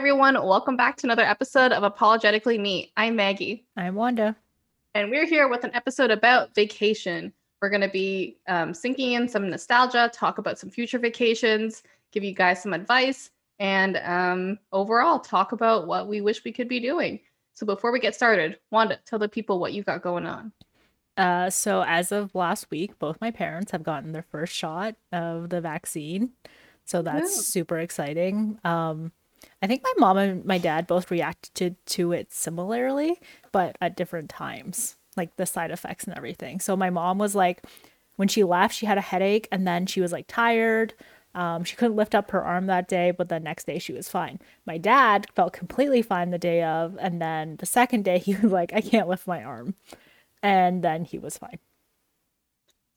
everyone. Welcome back to another episode of Apologetically Me. I'm Maggie. I'm Wanda. And we're here with an episode about vacation. We're going to be um, sinking in some nostalgia, talk about some future vacations, give you guys some advice, and um, overall talk about what we wish we could be doing. So before we get started, Wanda, tell the people what you got going on. Uh, so as of last week, both my parents have gotten their first shot of the vaccine. So that's yeah. super exciting. Um, I think my mom and my dad both reacted to it similarly, but at different times, like the side effects and everything. So my mom was like, when she left, she had a headache and then she was like tired. Um, she couldn't lift up her arm that day, but the next day she was fine. My dad felt completely fine the day of, and then the second day he was like, I can't lift my arm. And then he was fine.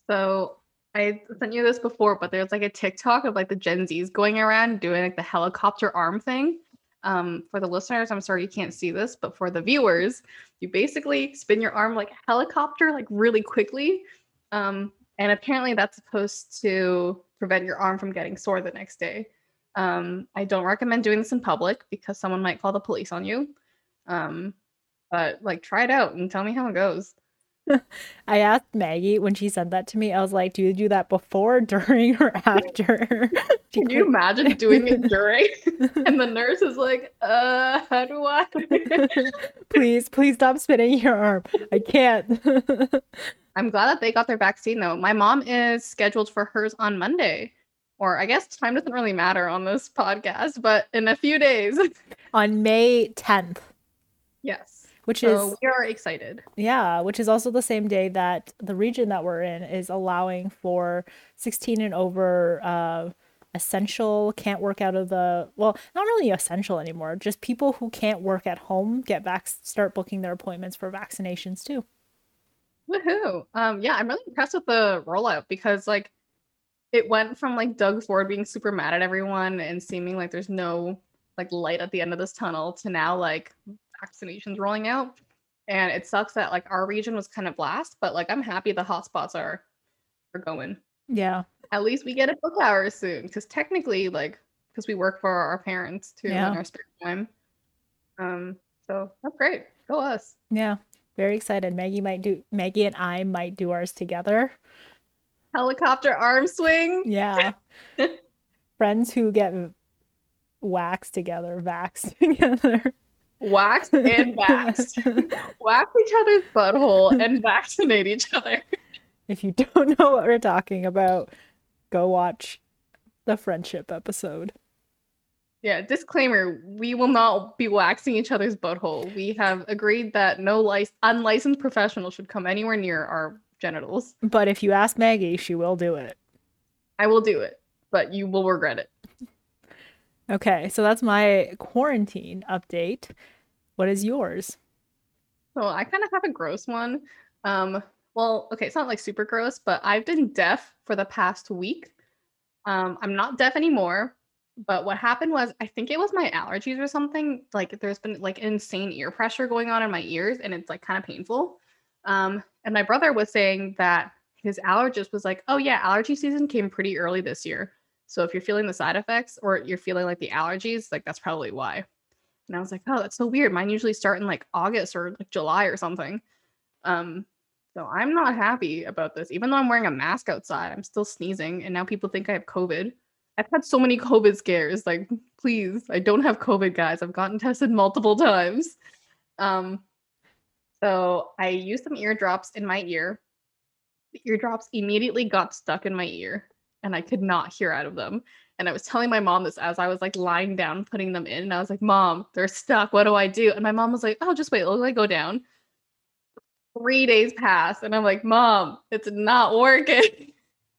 So I sent you this before, but there's like a TikTok of like the Gen Zs going around doing like the helicopter arm thing. Um, for the listeners, I'm sorry you can't see this, but for the viewers, you basically spin your arm like a helicopter, like really quickly. Um, and apparently that's supposed to prevent your arm from getting sore the next day. Um, I don't recommend doing this in public because someone might call the police on you. Um, but like try it out and tell me how it goes. I asked Maggie when she sent that to me, I was like, do you do that before, during, or after? Can you imagine doing it during? and the nurse is like, uh, how do I? please, please stop spinning your arm. I can't. I'm glad that they got their vaccine though. My mom is scheduled for hers on Monday. Or I guess time doesn't really matter on this podcast, but in a few days. On May 10th. Yes which so is we are excited. Yeah, which is also the same day that the region that we're in is allowing for 16 and over uh, essential can't work out of the well, not really essential anymore. Just people who can't work at home get back start booking their appointments for vaccinations too. Woohoo! Um, yeah, I'm really impressed with the rollout because like it went from like Doug Ford being super mad at everyone and seeming like there's no like light at the end of this tunnel to now like vaccinations rolling out. And it sucks that like our region was kind of last, but like I'm happy the hotspots are are going. Yeah. At least we get a book hour soon. Cause technically, like, because we work for our parents too yeah. in our spare time. Um, so that's great. Go us. Yeah. Very excited. Maggie might do Maggie and I might do ours together. Helicopter arm swing. Yeah. Friends who get waxed together, vaxxed together waxed and vaxxed. Wax each other's butthole and vaccinate each other. If you don't know what we're talking about, go watch the friendship episode. Yeah, disclaimer, we will not be waxing each other's butthole. We have agreed that no lic- unlicensed professional should come anywhere near our genitals. But if you ask Maggie, she will do it. I will do it, but you will regret it. Okay, so that's my quarantine update. What is yours? So I kind of have a gross one. Um, well, okay, it's not like super gross, but I've been deaf for the past week. Um, I'm not deaf anymore, but what happened was I think it was my allergies or something. Like there's been like insane ear pressure going on in my ears, and it's like kind of painful. Um, and my brother was saying that his allergist was like, "Oh yeah, allergy season came pretty early this year. So if you're feeling the side effects or you're feeling like the allergies, like that's probably why." And I was like, oh, that's so weird. Mine usually start in like August or like July or something. Um, so I'm not happy about this. Even though I'm wearing a mask outside, I'm still sneezing. And now people think I have COVID. I've had so many COVID scares. Like, please, I don't have COVID, guys. I've gotten tested multiple times. Um, so I used some eardrops in my ear. The eardrops immediately got stuck in my ear and I could not hear out of them. And I was telling my mom this as I was like lying down putting them in. And I was like, Mom, they're stuck. What do I do? And my mom was like, Oh, just wait, me go down. Three days passed, and I'm like, Mom, it's not working.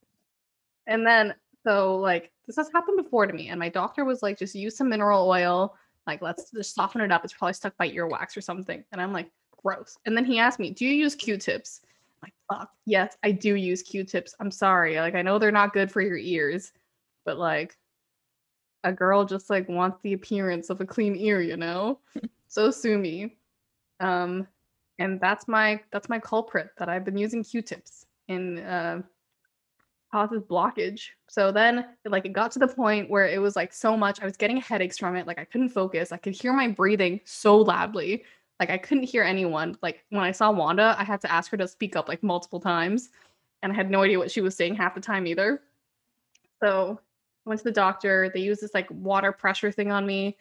and then so like this has happened before to me. And my doctor was like, just use some mineral oil. Like, let's just soften it up. It's probably stuck by earwax or something. And I'm like, gross. And then he asked me, Do you use Q-tips? Like, fuck, yes, I do use Q-tips. I'm sorry. Like, I know they're not good for your ears but like a girl just like wants the appearance of a clean ear, you know? so sue me. Um and that's my that's my culprit that I've been using Q-tips in uh causes blockage. So then like it got to the point where it was like so much I was getting headaches from it like I couldn't focus. I could hear my breathing so loudly. Like I couldn't hear anyone. Like when I saw Wanda, I had to ask her to speak up like multiple times and I had no idea what she was saying half the time either. So went to the doctor. They used this like water pressure thing on me.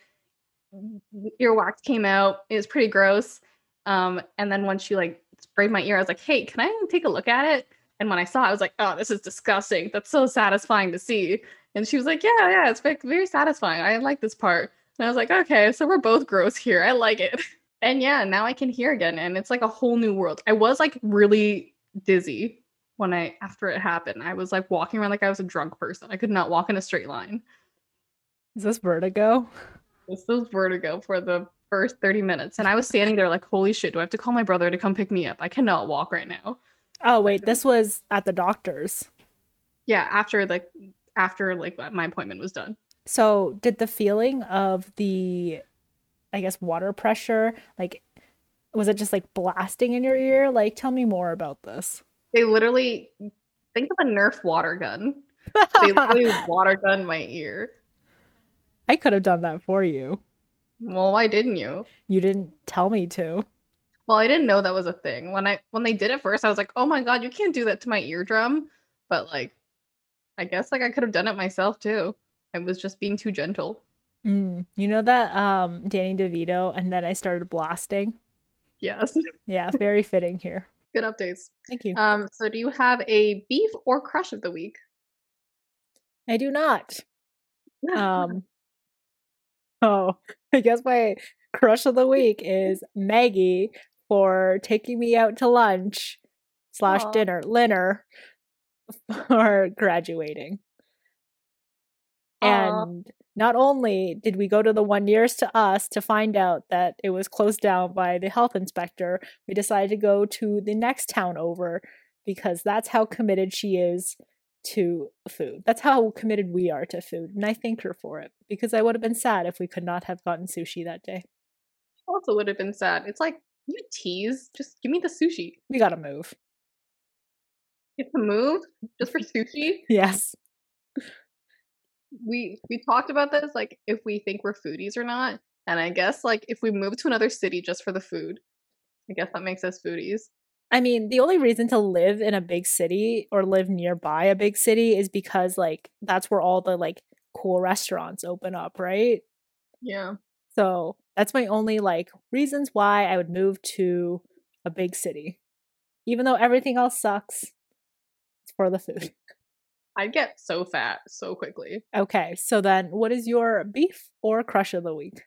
Earwax came out. It was pretty gross. Um, and then when she like sprayed my ear, I was like, "Hey, can I take a look at it?" And when I saw it, I was like, "Oh, this is disgusting. That's so satisfying to see." And she was like, "Yeah, yeah, it's very satisfying. I like this part." And I was like, "Okay, so we're both gross here. I like it." And yeah, now I can hear again, and it's like a whole new world. I was like really dizzy when I after it happened. I was like walking around like I was a drunk person. I could not walk in a straight line. Is this vertigo? This was vertigo for the first 30 minutes. And I was standing there like, holy shit, do I have to call my brother to come pick me up? I cannot walk right now. Oh wait, this was at the doctor's. Yeah, after like after like my appointment was done. So did the feeling of the I guess water pressure, like was it just like blasting in your ear? Like tell me more about this. They literally think of a Nerf water gun. They literally water gun my ear. I could have done that for you. Well, why didn't you? You didn't tell me to. Well, I didn't know that was a thing. When I when they did it first, I was like, "Oh my god, you can't do that to my eardrum." But like I guess like I could have done it myself too. I was just being too gentle. Mm, you know that um Danny DeVito and then I started blasting? Yes. Yeah, very fitting here. Good updates. Thank you. Um, so do you have a beef or crush of the week? I do not. Um Oh, I guess my crush of the week is Maggie for taking me out to lunch slash dinner, dinner for graduating. Aw. And not only did we go to the one nearest to us to find out that it was closed down by the health inspector, we decided to go to the next town over because that's how committed she is to food. That's how committed we are to food. And I thank her for it because I would have been sad if we could not have gotten sushi that day. also would have been sad. It's like you tease, just give me the sushi. We got to move. It's a move just for sushi. Yes. We we talked about this, like if we think we're foodies or not. And I guess like if we move to another city just for the food, I guess that makes us foodies. I mean, the only reason to live in a big city or live nearby a big city is because like that's where all the like cool restaurants open up, right? Yeah. So that's my only like reasons why I would move to a big city. Even though everything else sucks, it's for the food. I'd get so fat so quickly. Okay, so then what is your beef or crush of the week?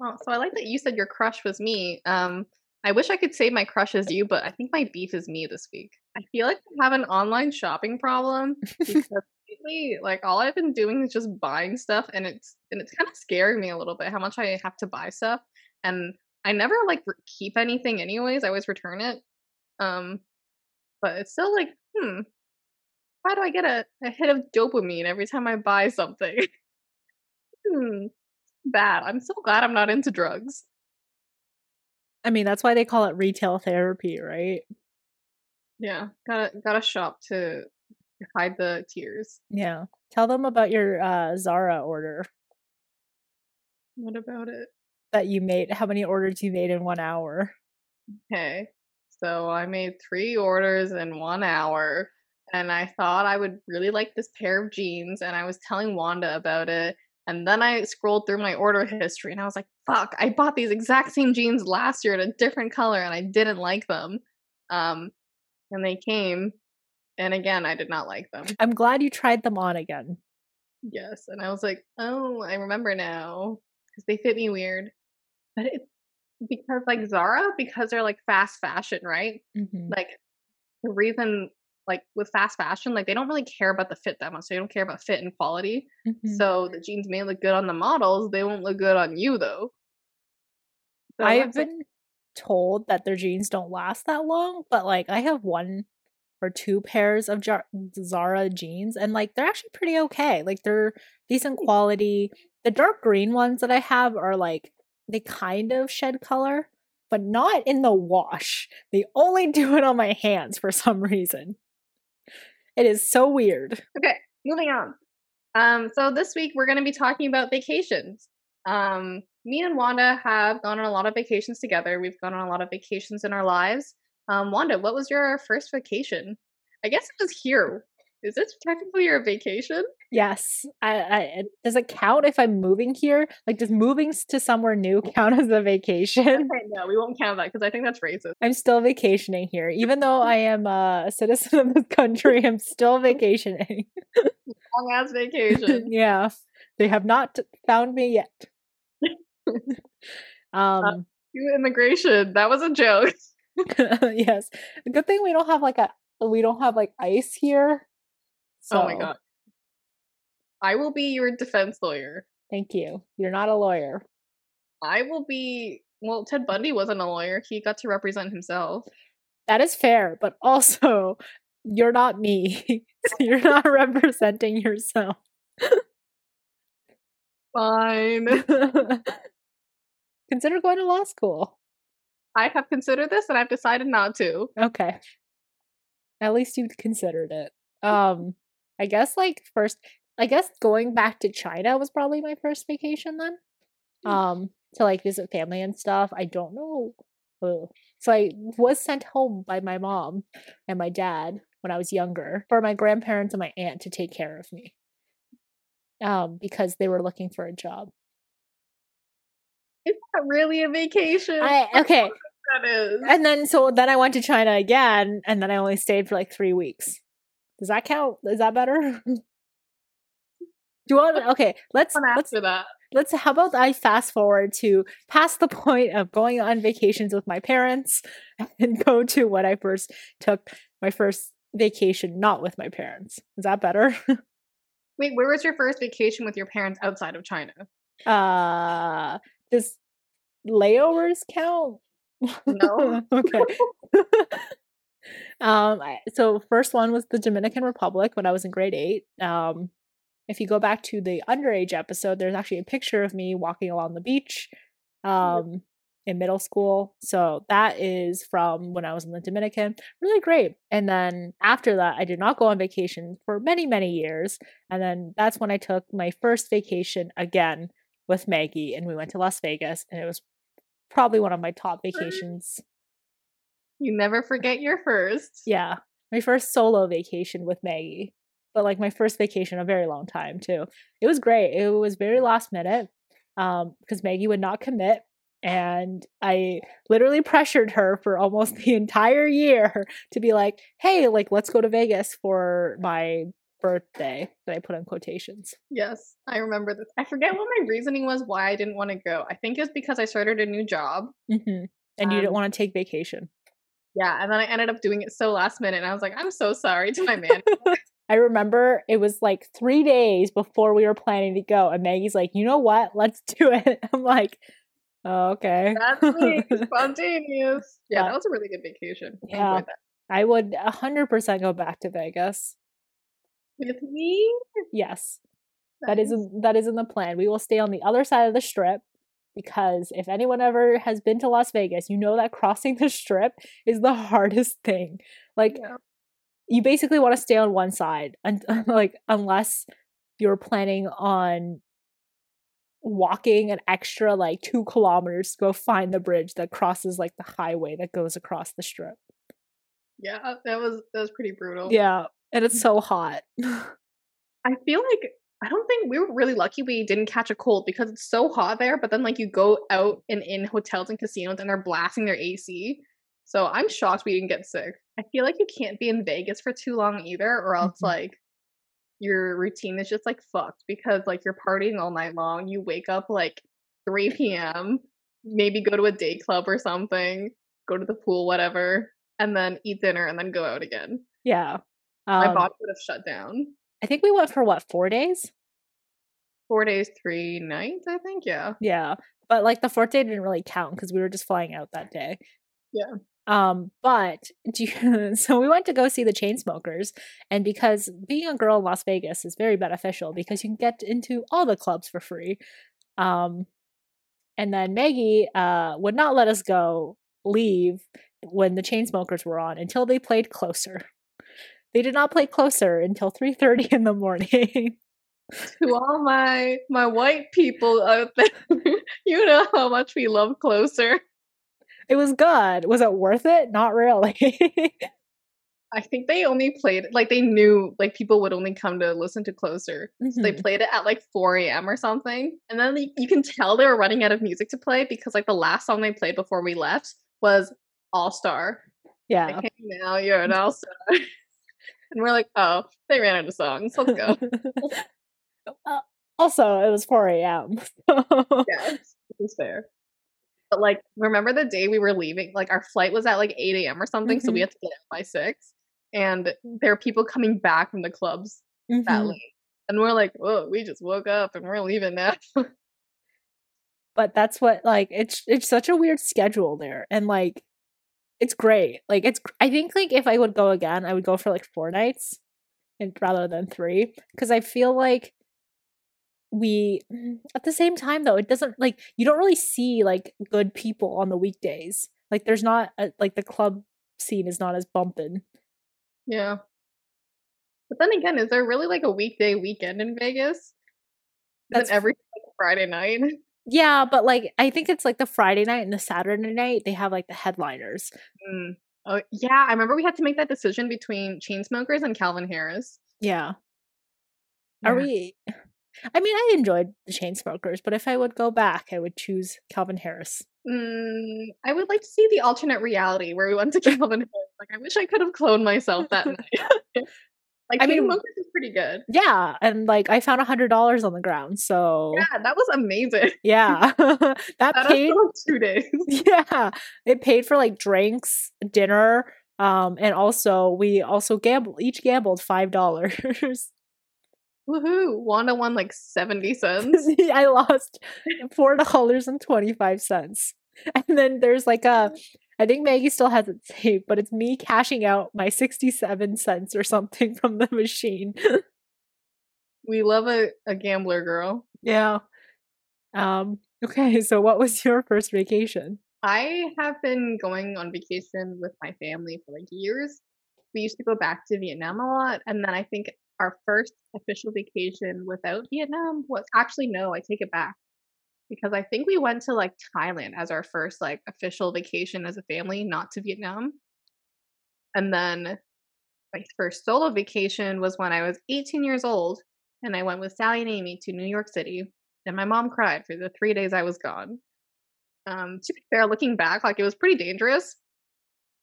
Oh, so I like that you said your crush was me. Um, I wish I could say my crush is you, but I think my beef is me this week. I feel like I have an online shopping problem because lately, like all I've been doing is just buying stuff, and it's and it's kind of scaring me a little bit how much I have to buy stuff, and I never like keep anything anyways. I always return it. Um, but it's still like, hmm, why do I get a, a hit of dopamine every time I buy something? hmm, bad. I'm so glad I'm not into drugs. I mean, that's why they call it retail therapy, right? Yeah, gotta gotta shop to hide the tears. Yeah. Tell them about your uh, Zara order What about it? that you made, how many orders you made in one hour. Okay, so I made three orders in one hour, and I thought I would really like this pair of jeans, and I was telling Wanda about it. And then I scrolled through my order history, and I was like, "Fuck! I bought these exact same jeans last year in a different color, and I didn't like them." Um, and they came, and again, I did not like them. I'm glad you tried them on again. Yes, and I was like, "Oh, I remember now," because they fit me weird. But it's because like Zara, because they're like fast fashion, right? Mhm. Like the reason, like with fast fashion, like they don't really care about the fit that much. So they don't care about fit and quality. Mhm. So the jeans may look good on the models, they won't look good on you though. So I've been told that their jeans don't last that long, but like I have one or two pairs of Jar- Zara jeans and like they're actually pretty okay. Like they're decent quality. The dark green ones that I have are like they kind of shed color, but not in the wash. They only do it on my hands for some reason. It is so weird. Okay, moving on. Um, so this week we're going to be talking about vacations. Um, me and Wanda have gone on a lot of vacations together. We've gone on a lot of vacations in our lives. Um, Wanda, what was your first vacation? I guess it was here. Is this technically your vacation? Yes. I, I does it count if I'm moving here? Like, does moving to somewhere new count as a vacation? Okay, no, we won't count that because I think that's racist. I'm still vacationing here, even though I am a citizen of this country. I'm still vacationing. Long ass vacation. yeah, they have not found me yet. um, uh, immigration. That was a joke. yes. Good thing we don't have like a we don't have like ice here. So. Oh my god. I will be your defense lawyer. Thank you. You're not a lawyer. I will be well, Ted Bundy wasn't a lawyer. He got to represent himself. That is fair, but also you're not me. so you're not representing yourself. Fine. Consider going to law school. I have considered this and I've decided not to. Okay. At least you've considered it. Um I guess like first I guess going back to China was probably my first vacation then. Hmm. Um to like visit family and stuff. I don't know. Ugh. So I was sent home by my mom and my dad when I was younger for my grandparents and my aunt to take care of me. Um because they were looking for a job. Is that really a vacation? I okay. That is. And then so then I went to China again and then I only stayed for like 3 weeks. Does that count? Is that better? Do you want? Okay, let's let's that. Let's. How about I fast forward to past the point of going on vacations with my parents, and go to when I first took my first vacation, not with my parents. Is that better? Wait, where was your first vacation with your parents outside of China? Uh, does layovers count? No. okay. Um, so first one was the Dominican Republic when I was in grade eight. Um, if you go back to the underage episode, there's actually a picture of me walking along the beach um, in middle school. So that is from when I was in the Dominican. Really great. And then after that, I did not go on vacation for many, many years. And then that's when I took my first vacation again with Maggie, and we went to Las Vegas, and it was probably one of my top vacations. You never forget your first. Yeah. My first solo vacation with Maggie but like my first vacation a very long time too. It was great. It was very last minute um because Maggie would not commit and I literally pressured her for almost the entire year to be like, "Hey, like let's go to Vegas for my birthday." That I put in quotations. Yes, I remember this. I forget what my reasoning was why I didn't want to go. I think it's because I started a new job. Mm-hmm. And um, you didn't want to take vacation. Yeah, and then I ended up doing it so last minute, and I was like, "I'm so sorry to my man." I remember it was like three days before we were planning to go, and Maggie's like, "You know what? Let's do it." I'm like, oh, "Okay." That's me, spontaneous. Yeah, that was a really good vacation. Yeah, I, I would hundred percent go back to Vegas. With me? Yes, nice. that is that is in the plan. We will stay on the other side of the strip because if anyone ever has been to Las Vegas, you know that crossing the strip is the hardest thing. Like yeah. you basically want to stay on one side and like unless you're planning on walking an extra like two kilometers to go find the bridge that crosses like the highway that goes across the strip. Yeah that was that was pretty brutal. Yeah and it's mm. so hot. I feel like i don't think we were really lucky we didn't catch a cold because it's so hot there but then like you go out and in hotels and casinos and they're blasting their ac so I'm shocked we didn't get sick. I feel like you can't be in Vegas for too long either, or else mm-hmm. like your routine is just like fucked because like you're partying all night long. You wake up like 3 p.m., maybe go to a day club or something, go to the pool, whatever, and then eat dinner and then go out again. Yeah. Um, My body would have shut down. I think we went for what, four days? Four days, three nights, I think. Yeah. Yeah. But like the fourth day didn't really count because we were just flying out that day. Yeah. Um, but you, so we went to go see the Chainsmokers, and because being a girl in Las Vegas is very beneficial because you can get into all the clubs for free. Um, and then Maggie uh, would not let us go leave when the Chainsmokers were on until they played closer. They did not play closer until 3:30 in the morning. to all my my white people out there, you know how much we love closer. It was good. Was it worth it? Not really. I think they only played like they knew like people would only come to listen to Closer. Mm-hmm. So they mm-hmm. played it at like 4 a.m. or something. And then you, you can tell they were running out of music to play because like the last song they played before we left was All Star. Yeah. Like, hey, now you're an all star. And we're like, oh, they ran out of songs. Let's go. uh, also, it was 4 a.m. So. Yeah, it's fair. But like, remember the day we were leaving? Like, our flight was at like 8 a.m. or something, mm-hmm. so we mm-hmm. had to get out by six. And there are people coming back from the clubs mm-hmm. that late, and we're like, "Whoa, we just woke up and we're leaving now." but that's what like it's it's such a weird schedule there, and like it's great. Like it's I think like if I would go again, I would go for like four nights and rather than three because I feel like we mm, at the same time though it doesn't like you don't really see like good people on the weekdays. Like there's not a, like the club scene is not as bumping yeah. But then again is there really like a weekday weekend in vegas? That's every friday night yeah but like i think it's like the friday night and the saturday night they have like the headliners mm. oh yeah i remember we had to make that decision between chainsmokers and calvin harris yeah. yeah. Are we I mean, I enjoyed the Chainsmokers, but if I would go back, I would choose Calvin Harris. Mm, I would like to see the alternate reality where we went to Calvin Harris. Like, I wish I could have cloned myself that night. like, I mean, focus is pretty good. Yeah, and like I found a hundred dollars on the ground, so yeah, that was amazing. Yeah, that, that paid two days. Yeah, it paid for like drinks, dinner, um, and also we also gambled. Each gambled five dollars. Woohoo! Wanda won like 70 cents. I lost $4.25. And then there's like a, I think Maggie still has it saved, but it's me cashing out my 67 cents or something from the machine. we love a, a gambler girl. Yeah. Um, okay, so what was your first vacation? I have been going on vacation with my family for like years. We used to go back to Vietnam a lot, and then I think our first official vacation without Vietnam was actually no, I take it back. Because I think we went to like Thailand as our first like official vacation as a family, not to Vietnam. And then my first solo vacation was when I was 18 years old and I went with Sally and Amy to New York City. And my mom cried for the three days I was gone. Um, to be fair, looking back, like it was pretty dangerous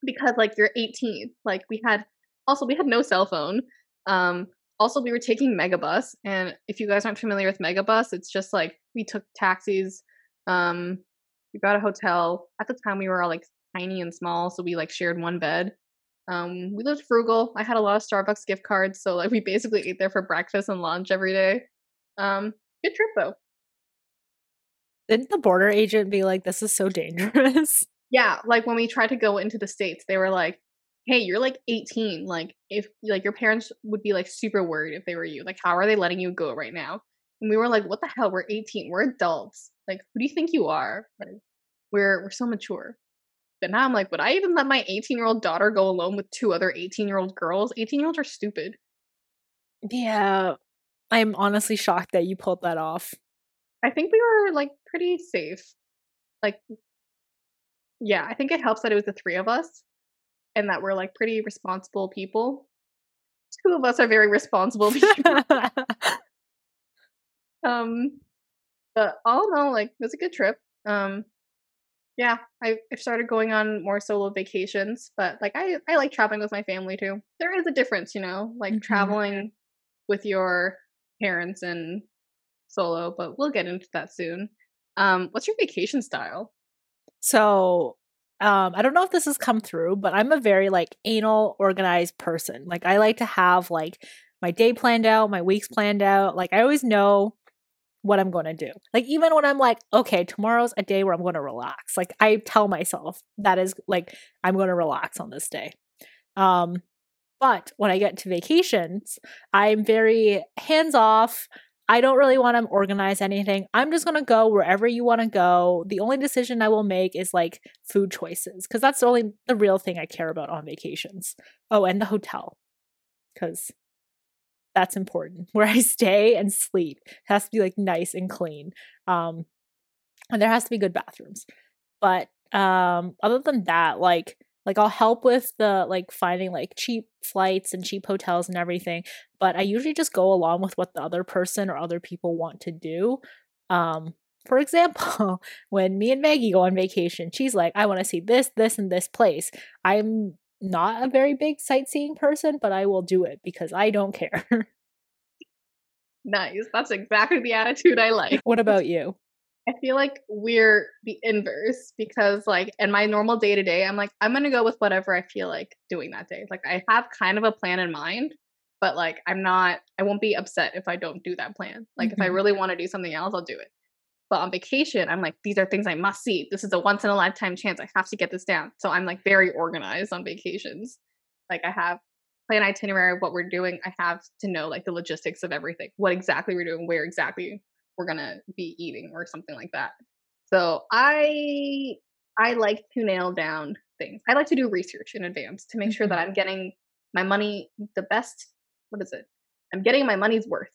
because like you're 18. Like we had also we had no cell phone. Um, also we were taking megabus and if you guys aren't familiar with megabus it's just like we took taxis um we got a hotel. At the time we were all like tiny and small so we like shared one bed. Um we lived frugal. I had a lot of starbucks gift cards so like we basically ate there for breakfast and lunch every day. Um good trip though. Didn't the border agent be like this is so dangerous. Yeah like when we tried to go into the states they were like hey, you're like 18. Like, if like your parents would be like super worried if they were you. Like, how are they letting you go right now? And we were like, what the hell? We're 18. We're adults. Like, who do you think you are? Like, we're we're so mature. But now I'm like, would I even let my 18 year old daughter go alone with two other 18 year old girls? 18 year olds are stupid. Yeah. I'm honestly shocked that you pulled that off. I think we were like pretty safe. Like, yeah, I think it helps that it was the three of us and that we're like pretty responsible people. Two of us are very responsible people. um, but all in all, like it was a good trip. Um, yeah, I I started going on more solo vacations, but like I I like traveling with my family too. There is a difference, you know, like mm-hmm. traveling with your parents and solo, but we'll get into that soon. Um, what's your vacation style? So um i don't know if this has come through but i'm a very like anal organized person. Like i like to have like my day planned out my weeks planned out. Like i always know what i'm going to do. Like even when i'm like okay tomorrow's a day where i'm going to relax. Like i tell myself that is like i'm going to relax on this day. Um but when i get to vacations i'm very hands off I don't really want to organize anything. I'm just going to go wherever you want to go. The only decision I will make is like food choices because that's the only the real thing I care about on vacations. Oh, and the hotel. because that's important. Where I stay and sleep it has to be like nice and clean. Um, and there has to be good bathrooms. But um, other than that, like like I'll help with the like finding like cheap flights and cheap hotels and everything, but I usually just go along with what the other person or other people want to do. Um, for example, when me and Maggie go on vacation, she's like, I want to see this, this, and this place. I'm not a very big sightseeing person, but I will do it because I don't care. nice. That's exactly the attitude I like. What about you? I feel like we're the inverse because, like, in my normal day to day, I'm like, I'm gonna go with whatever I feel like doing that day. Like, I have kind of a plan in mind, but like, I'm not, I won't be upset if I don't do that plan. Like, mm-hmm. if I mm-hmm. really want to do something else, I'll do it. But on vacation, I'm like, these are things I must see. This is a once in a lifetime chance. I have to get this down. So I'm like very organized on vacations. Like, I have plan itinerary of what we're doing. I have to know like the logistics of everything, what exactly we're doing, where exactly we're gonna be eating or something like that. So I I like to nail down things. I like to do research in advance to make sure that mm-hmm. I'm getting my money the best what is it? I'm getting my money's worth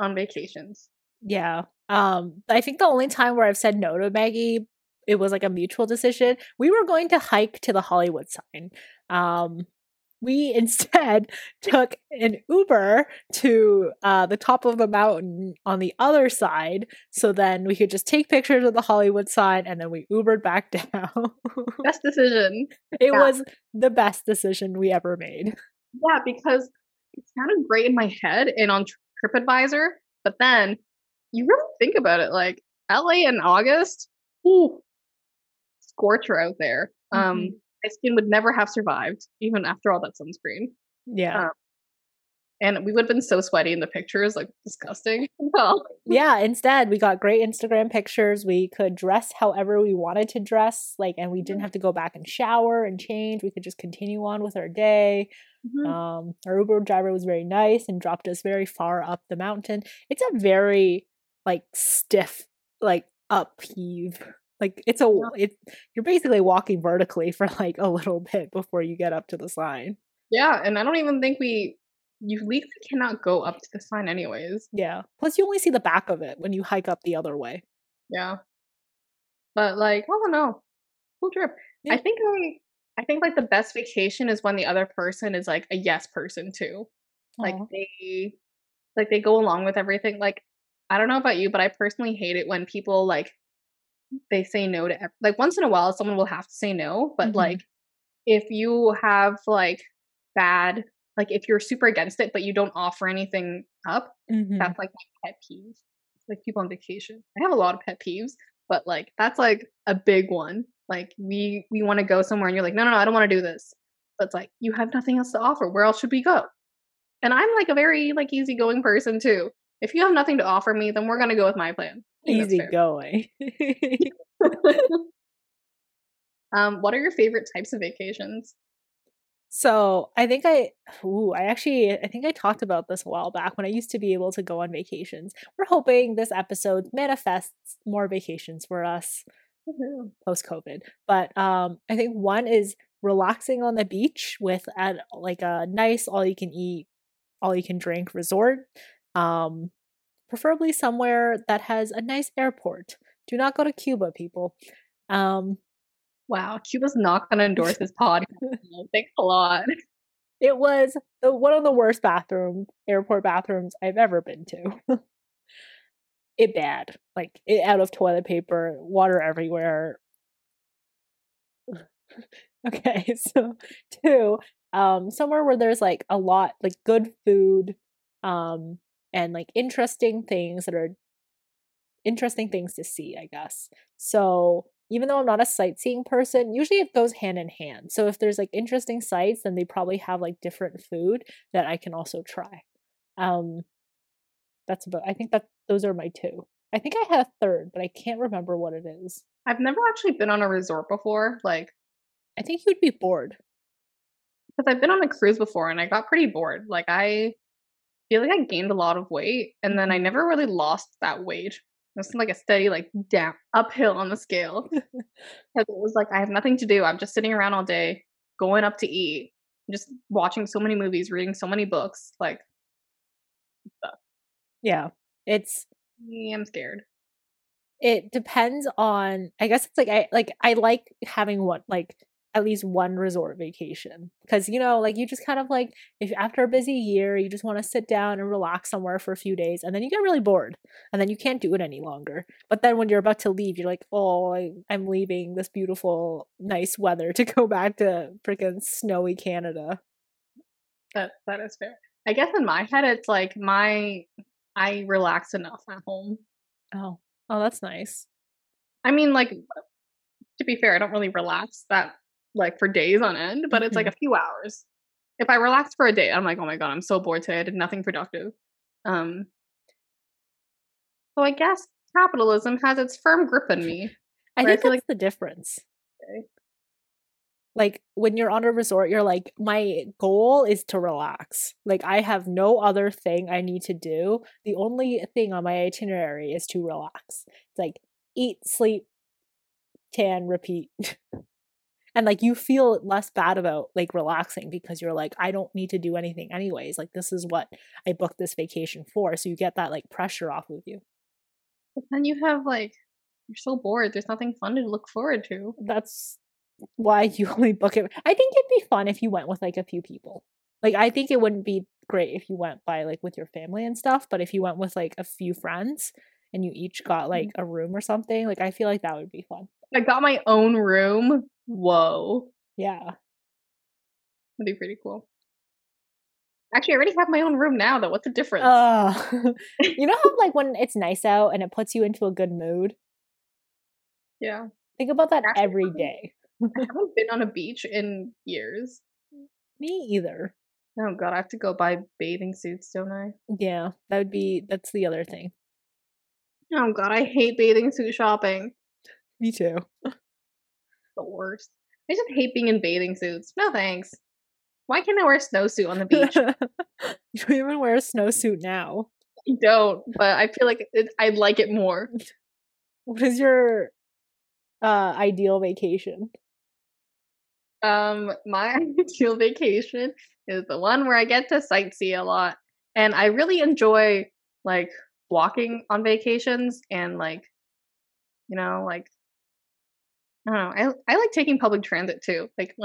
on vacations. Yeah. Um I think the only time where I've said no to Maggie it was like a mutual decision. We were going to hike to the Hollywood sign. Um we instead took an Uber to uh, the top of the mountain on the other side. So then we could just take pictures of the Hollywood sign and then we Ubered back down. best decision. It yeah. was the best decision we ever made. Yeah, because it sounded great in my head and on TripAdvisor. But then you really think about it like LA in August, ooh, scorcher out there. Um, mm-hmm. Um, my skin would never have survived, even after all that sunscreen. Yeah. Um, and we would have been so sweaty in the pictures, like disgusting. yeah. Instead, we got great Instagram pictures. We could dress however we wanted to dress, like, and we didn't have to go back and shower and change. We could just continue on with our day. Mm-hmm. Um, our Uber driver was very nice and dropped us very far up the mountain. It's a very like stiff, like upheave like it's a it you're basically walking vertically for like a little bit before you get up to the sign. Yeah, and I don't even think we you legally cannot go up to the sign anyways. Yeah. Plus you only see the back of it when you hike up the other way. Yeah. But like, I don't know. Cool trip. Yeah. I think I I think like the best vacation is when the other person is like a yes person too. Like Aww. they like they go along with everything. Like I don't know about you, but I personally hate it when people like they say no to like once in a while someone will have to say no but mm-hmm. like if you have like bad like if you're super against it but you don't offer anything up mm-hmm. that's like my pet peeve. Like people on vacation i have a lot of pet peeves but like that's like a big one. Like we we want to go somewhere and you're like no no no i don't want to do this. But it's like you have nothing else to offer where else should we go? And i'm like a very like easygoing person too. If you have nothing to offer me then we're going to go with my plan Easy going. um, what are your favorite types of vacations? So I think I, ooh, I actually, I think I talked about this a while back when I used to be able to go on vacations. We're hoping this episode manifests more vacations for us mm-hmm. post COVID. But um, I think one is relaxing on the beach with at like a nice all you can eat, all you can drink resort. Um, preferably somewhere that has a nice airport. Do not go to Cuba, people. Um, wow, Cuba's not going to endorse this pod. Thanks a lot. It was the, one of the worst bathroom airport bathrooms I've ever been to. it bad, like it out of toilet paper, water everywhere. okay, so two, um, somewhere where there's like a lot, like good food, um, and like interesting things that are interesting things to see, I guess. So even though I'm not a sightseeing person, usually it goes hand in hand. So if there's like interesting sites, then they probably have like different food that I can also try. Um that's about I think that those are my two. I think I had a third, but I can't remember what it is. I've never actually been on a resort before. Like I think you'd be bored. Because I've been on a cruise before and I got pretty bored. Like I feel like I gained a lot of weight and then I mm-hmm. never really lost that weight. It was like a steady, like down uphill on the scale. Because it was like I have nothing to do. I'm just sitting around all day, going up to eat. just watching so many movies, reading so many books, like stuff. Yeah. It's Yeah, I'm scared. it depends on I guess it's like I like I like having what like at least one resort vacation. Because you know like you just kind of like if after a busy year you just want to sit down and relax somewhere for a few days and then you get really bored and then you can't do it any longer. But then when you're about to leave you're like oh I, i'm leaving this beautiful nice weather to go back to freaking snowy canada. That that is fair. I guess in my head it's like my I relax enough at home. oh. Oh that's nice. I mean, like to be fair, I don't really relax that like for days on end, but it's like a few hours. If I relax for a day, I'm like, oh my god, I'm so bored today. I did nothing productive. Um, so I guess capitalism has its firm grip on me. i Where I think that's like- the difference Okay. like when you're on a resort you're like my goal is to relax like i have no other thing i need to do the only thing on my itinerary is to relax it's like eat sleep tan repeat and like you feel less bad about like relaxing because you're like i don't need to do anything anyways like this is what i booked this vacation for so you get that like pressure off of you But then you have like you're so bored. There's nothing fun to look forward to. that's why you only book it. I think it'd be fun if you went with like a few people. Like I think it wouldn't be great if you went by like with your family and stuff, but if you went with like a few friends and you each got mm-hmm. like a room or something, like I feel like that would be fun. I got my own room. Whoa, Yeah. that'd be pretty cool. Actually, I already have my own room now. Though, what's the difference? Uh, you know how like when it's nice out and it puts you into a good mood? yeah, Think about that Actually, every day. I haven't been on a beach in years. Me either. Oh god, I have to go buy bathing suits, don't I? Yeah, that would be that's the other thing. Oh god, I hate bathing suit shopping. Me too. The worst. I just hate being in bathing suits. No thanks. Why can't I wear a snowsuit on the beach? you even wear a snowsuit now. I don't, but I feel like it, I like it more. What is your uh ideal vacation? Um, my ideal vacation is the one where I get to sightsee a lot, and I really enjoy like walking on vacations and like, you know, like I don't know. I I like taking public transit too. Like,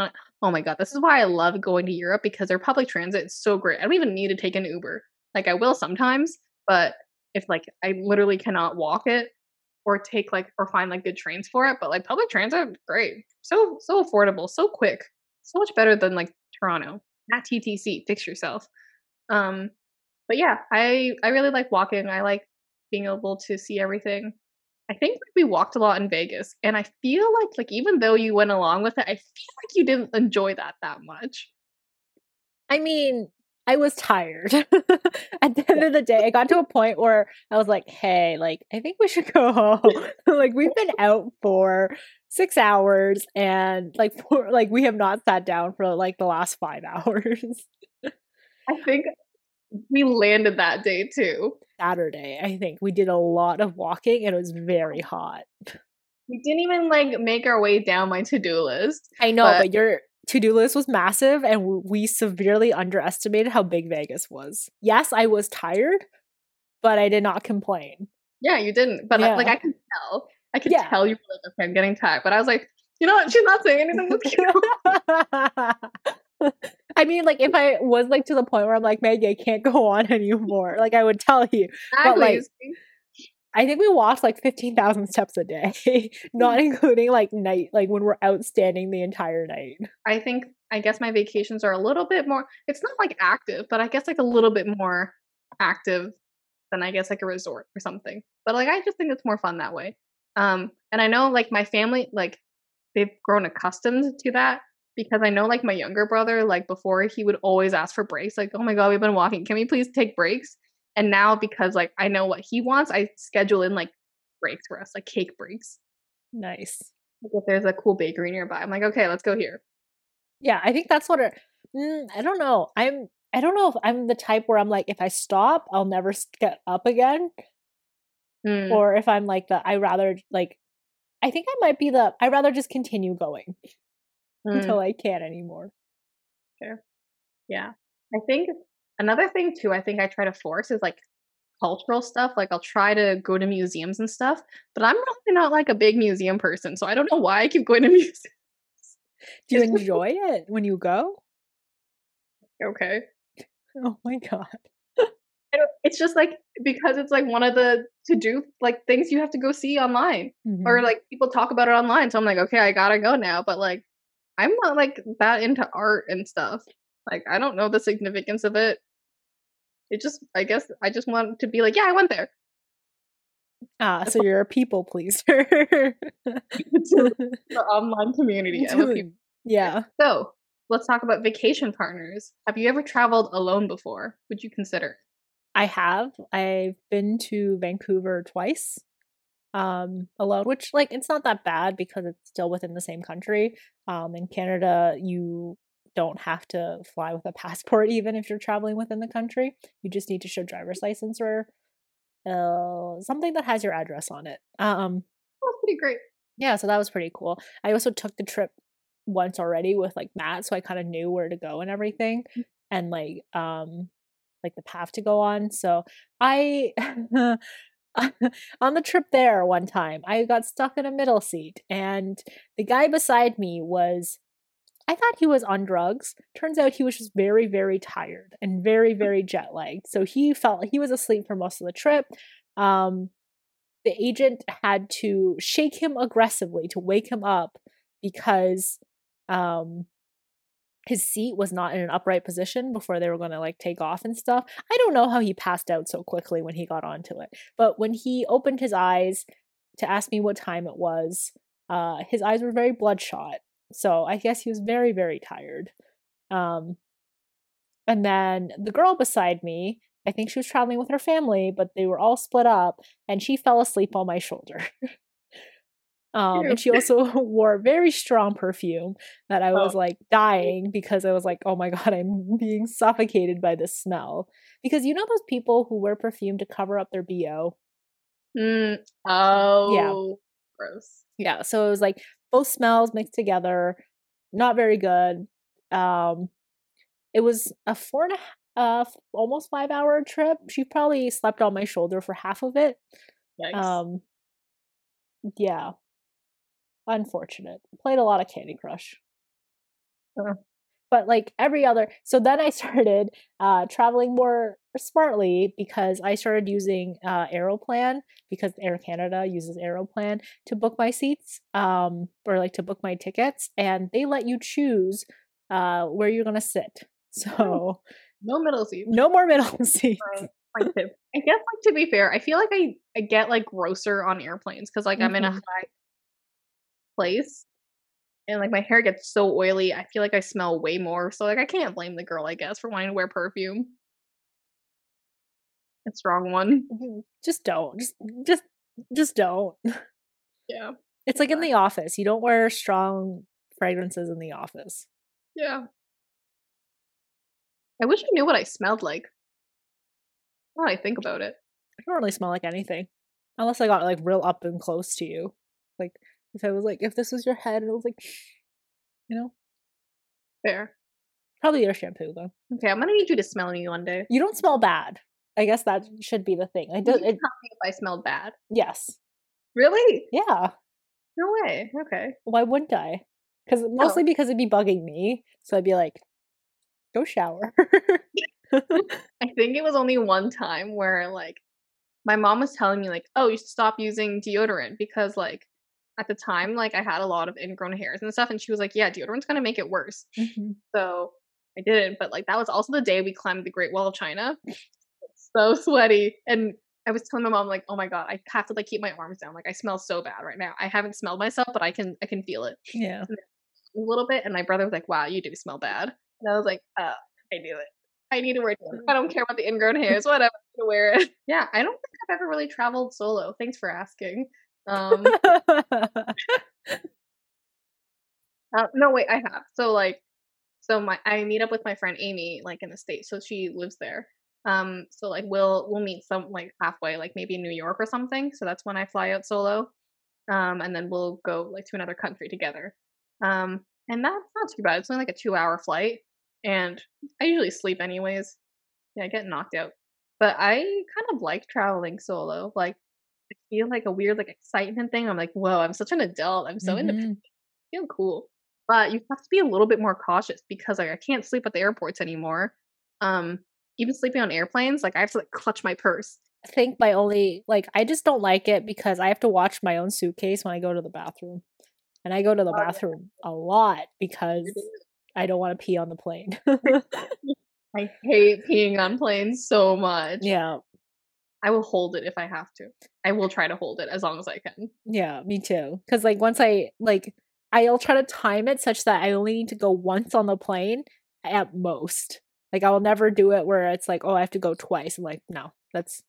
oh my god, this is why I love going to Europe because their public transit is so great. I don't even need to take an Uber. Like, I will sometimes, but if like I literally cannot walk it or take like or find like good trains for it, but like public transit, great, so so affordable, so quick, so much better than like Toronto. At TTC, fix yourself. Um, but yeah, I I really like walking. I like being able to see everything. I think we walked a lot in Vegas, and I feel like like even though you went along with it, I feel like you didn't enjoy that that much. I mean, I was tired. At the end of the day, I got to a point where I was like, hey, like, I think we should go home. like, we've been out for six hours and like, for, like, we have not sat down for like the last five hours. I think we landed that day too. Saturday, I think we did a lot of walking and it was very hot. We didn't even like make our way down my to do list. I know, But- but your to do list was massive and we severely underestimated how big Vegas was. Yes, I was tired, but I did not complain. Yeah, you didn't, but I, like I could tell. I could Yeah. tell you were like, okay, I'm getting tired. But I was like, you know what? She's not saying anything. I mean, like if I was like to the point where I'm like, Maggie, I can't go on anymore, like I would tell you. Exactly. like, I think we walked like fifteen thousand steps a day, not including like night, like when we're out standing the entire night. I think I guess my vacations are a little bit more. It's not like active, but I guess like a little bit more active than I guess like a resort or something. But like I just think it's more fun that way. Um, and I know like my family, like they've grown accustomed to that because I know like my younger brother, like before he would always ask for breaks, like, oh my god, we've been walking, can we please take breaks? And now because like I know what he wants, I schedule in like breaks for us, like cake breaks. Nice. Like if there's a cool bakery nearby, I'm like, okay, let's go here. Yeah, I think that's what it. Mm, I don't know. I'm. I don't know if I'm the type where I'm like, if I stop, I'll never get up again, Mm. or if I'm like the, I rather like. I think I might be the. I rather just continue going Mm. until I can't anymore. Fair. Yeah. I think another thing too, I think I try to force is like cultural stuff. Like I'll try to go to museums and stuff, but I'm really not like a big museum person. So I don't know why I keep going to museums. Do you enjoy it when you go? Okay. Oh my god. it's just like because it's like one of the to do like things you have to go see online mm-hmm. or like people talk about it online. So I'm like, okay, I gotta go now. But like, I'm not like that into art and stuff. Like, I don't know the significance of it. It just, I guess, I just want to be like, yeah, I went there. Ah, so you're a people pleaser. the online community. Yeah. So let's talk about vacation partners. Have you ever traveled alone before? Would you consider? I have. I've been to Vancouver twice um alone which like it's not that bad because it's still within the same country. Um in canada you don't have to fly with a passport even if you're traveling within the country. You just need to show driver's license or uh, something that has your address on it. Um that's pretty great. yeah so that was pretty cool. I also took the trip once already with like matt so i kind of knew where to go and everything mm. and like um like the path to go on. So i on the trip there one time, I got stuck in a middle seat, and the guy beside me was. I thought he was on drugs. Turns out he was just very, very tired and very, very jet lagged. So he felt like he was asleep for most of the trip. Um, the agent had to shake him aggressively to wake him up because um, his seat was not in an upright position before they were going to like take off and stuff. I don't know how he passed out so quickly when he got onto it. But when he opened his eyes to ask me what time it was, uh, his eyes were very bloodshot. So I guess he was very, very tired. Um, and then the girl beside me, I think she was traveling with her family, but they were all split up, and she fell asleep on my shoulder. Um, and she also wore very strong perfume that I was oh. like dying because I was like, oh my god, I'm being suffocated by this smell. Because you know those people who wear perfume to cover up their bo. Mm. Oh, yeah, gross. Yeah, so it was like both smells mixed together, not very good. Um, it was a four and a uh almost five hour trip. She probably slept on my shoulder for half of it. Yikes. Um, yeah, unfortunate. Played a lot of Candy Crush. Uh, but like every other so then I started uh traveling more smartly because I started using uh Aeroplan because Air Canada uses Aeroplan to book my seats um or like to book my tickets and they let you choose uh where you're going to sit. So no middle seats. No more middle seats. I guess like to be fair, I feel like I I get like grosser on airplanes cuz like mm-hmm. I'm in a mm-hmm. high place and like my hair gets so oily i feel like i smell way more so like i can't blame the girl i guess for wanting to wear perfume. A strong one. Mm-hmm. just don't just just just don't. Yeah it's like in the office you don't wear strong fragrances in the office. Yeah. I wish i knew what i smelled like. Now i think about it. I don't really smell like anything unless i got like real up and close to you if I was like, if this was your head, and it was like, you know, fair. Probably your shampoo though. Okay, I'm gonna need you to smell me one day. You don't smell bad. I guess that should be the thing. I do. It, tell me if I smelled bad. Yes. Really? Yeah. No way. Okay. Why wouldn't I? Because oh. mostly oh. because it'd be bugging me. So I'd be like, go shower. I think it was only one time where like my mom was telling me like, oh, you should stop using deodorant because like at the time, like I had a lot of ingrown hairs and stuff, and she was like, "Yeah, deodorant's gonna make it worse." Mm-hmm. So I didn't, but like that was also the day we climbed the Great Wall of China. so sweaty, and I was telling my mom like, "Oh my god, I have to like keep my arms down. Like I smell so bad right now. I haven't smelled myself, but I can I can feel it." Yeah, a little bit. And my brother was like, "Wow, you do smell bad," and I was like, "Uh, I knew it." I need to wear deodorant. I don't care about the ingrown hairs, whatever. to wear it. Yeah, I don't think I've ever really traveled solo. Thanks for asking. Um, uh, no, wait, I have. So like, so my I meet up with my friend Amy like in the states, so she lives there. Um, so like we'll we'll meet some like halfway, like maybe in New York or something. So that's when I fly out solo. Um, and then we'll go like to another country together. Um, and that's not too bad. It's only like a two hour flight. and I usually sleep anyways. Yeah, I get knocked out. But I kind of like traveling solo. Like feel like a weird like excitement thing. I'm like, whoa, I'm such an adult. I'm so independent. Mhm. I feel cool. But you have to be a little bit more cautious because like I can't sleep at the airports anymore. Um, even sleeping on airplanes, like I have to like clutch my purse. I think my only like I just don't like it because I have to watch my own suitcase when I go to the bathroom. And I go to the Oh, yeah. bathroom a lot because I don't want to pee on the plane. I hate peeing on planes so much. yeah. I will hold it if I have to. I will try to hold it as long as I can. Yeah, me too. Cuz like once I like I'll try to time it such that I only need to go once on the plane at most. Like I will never do it where it's like, oh, I have to go twice. I'm like, no, that's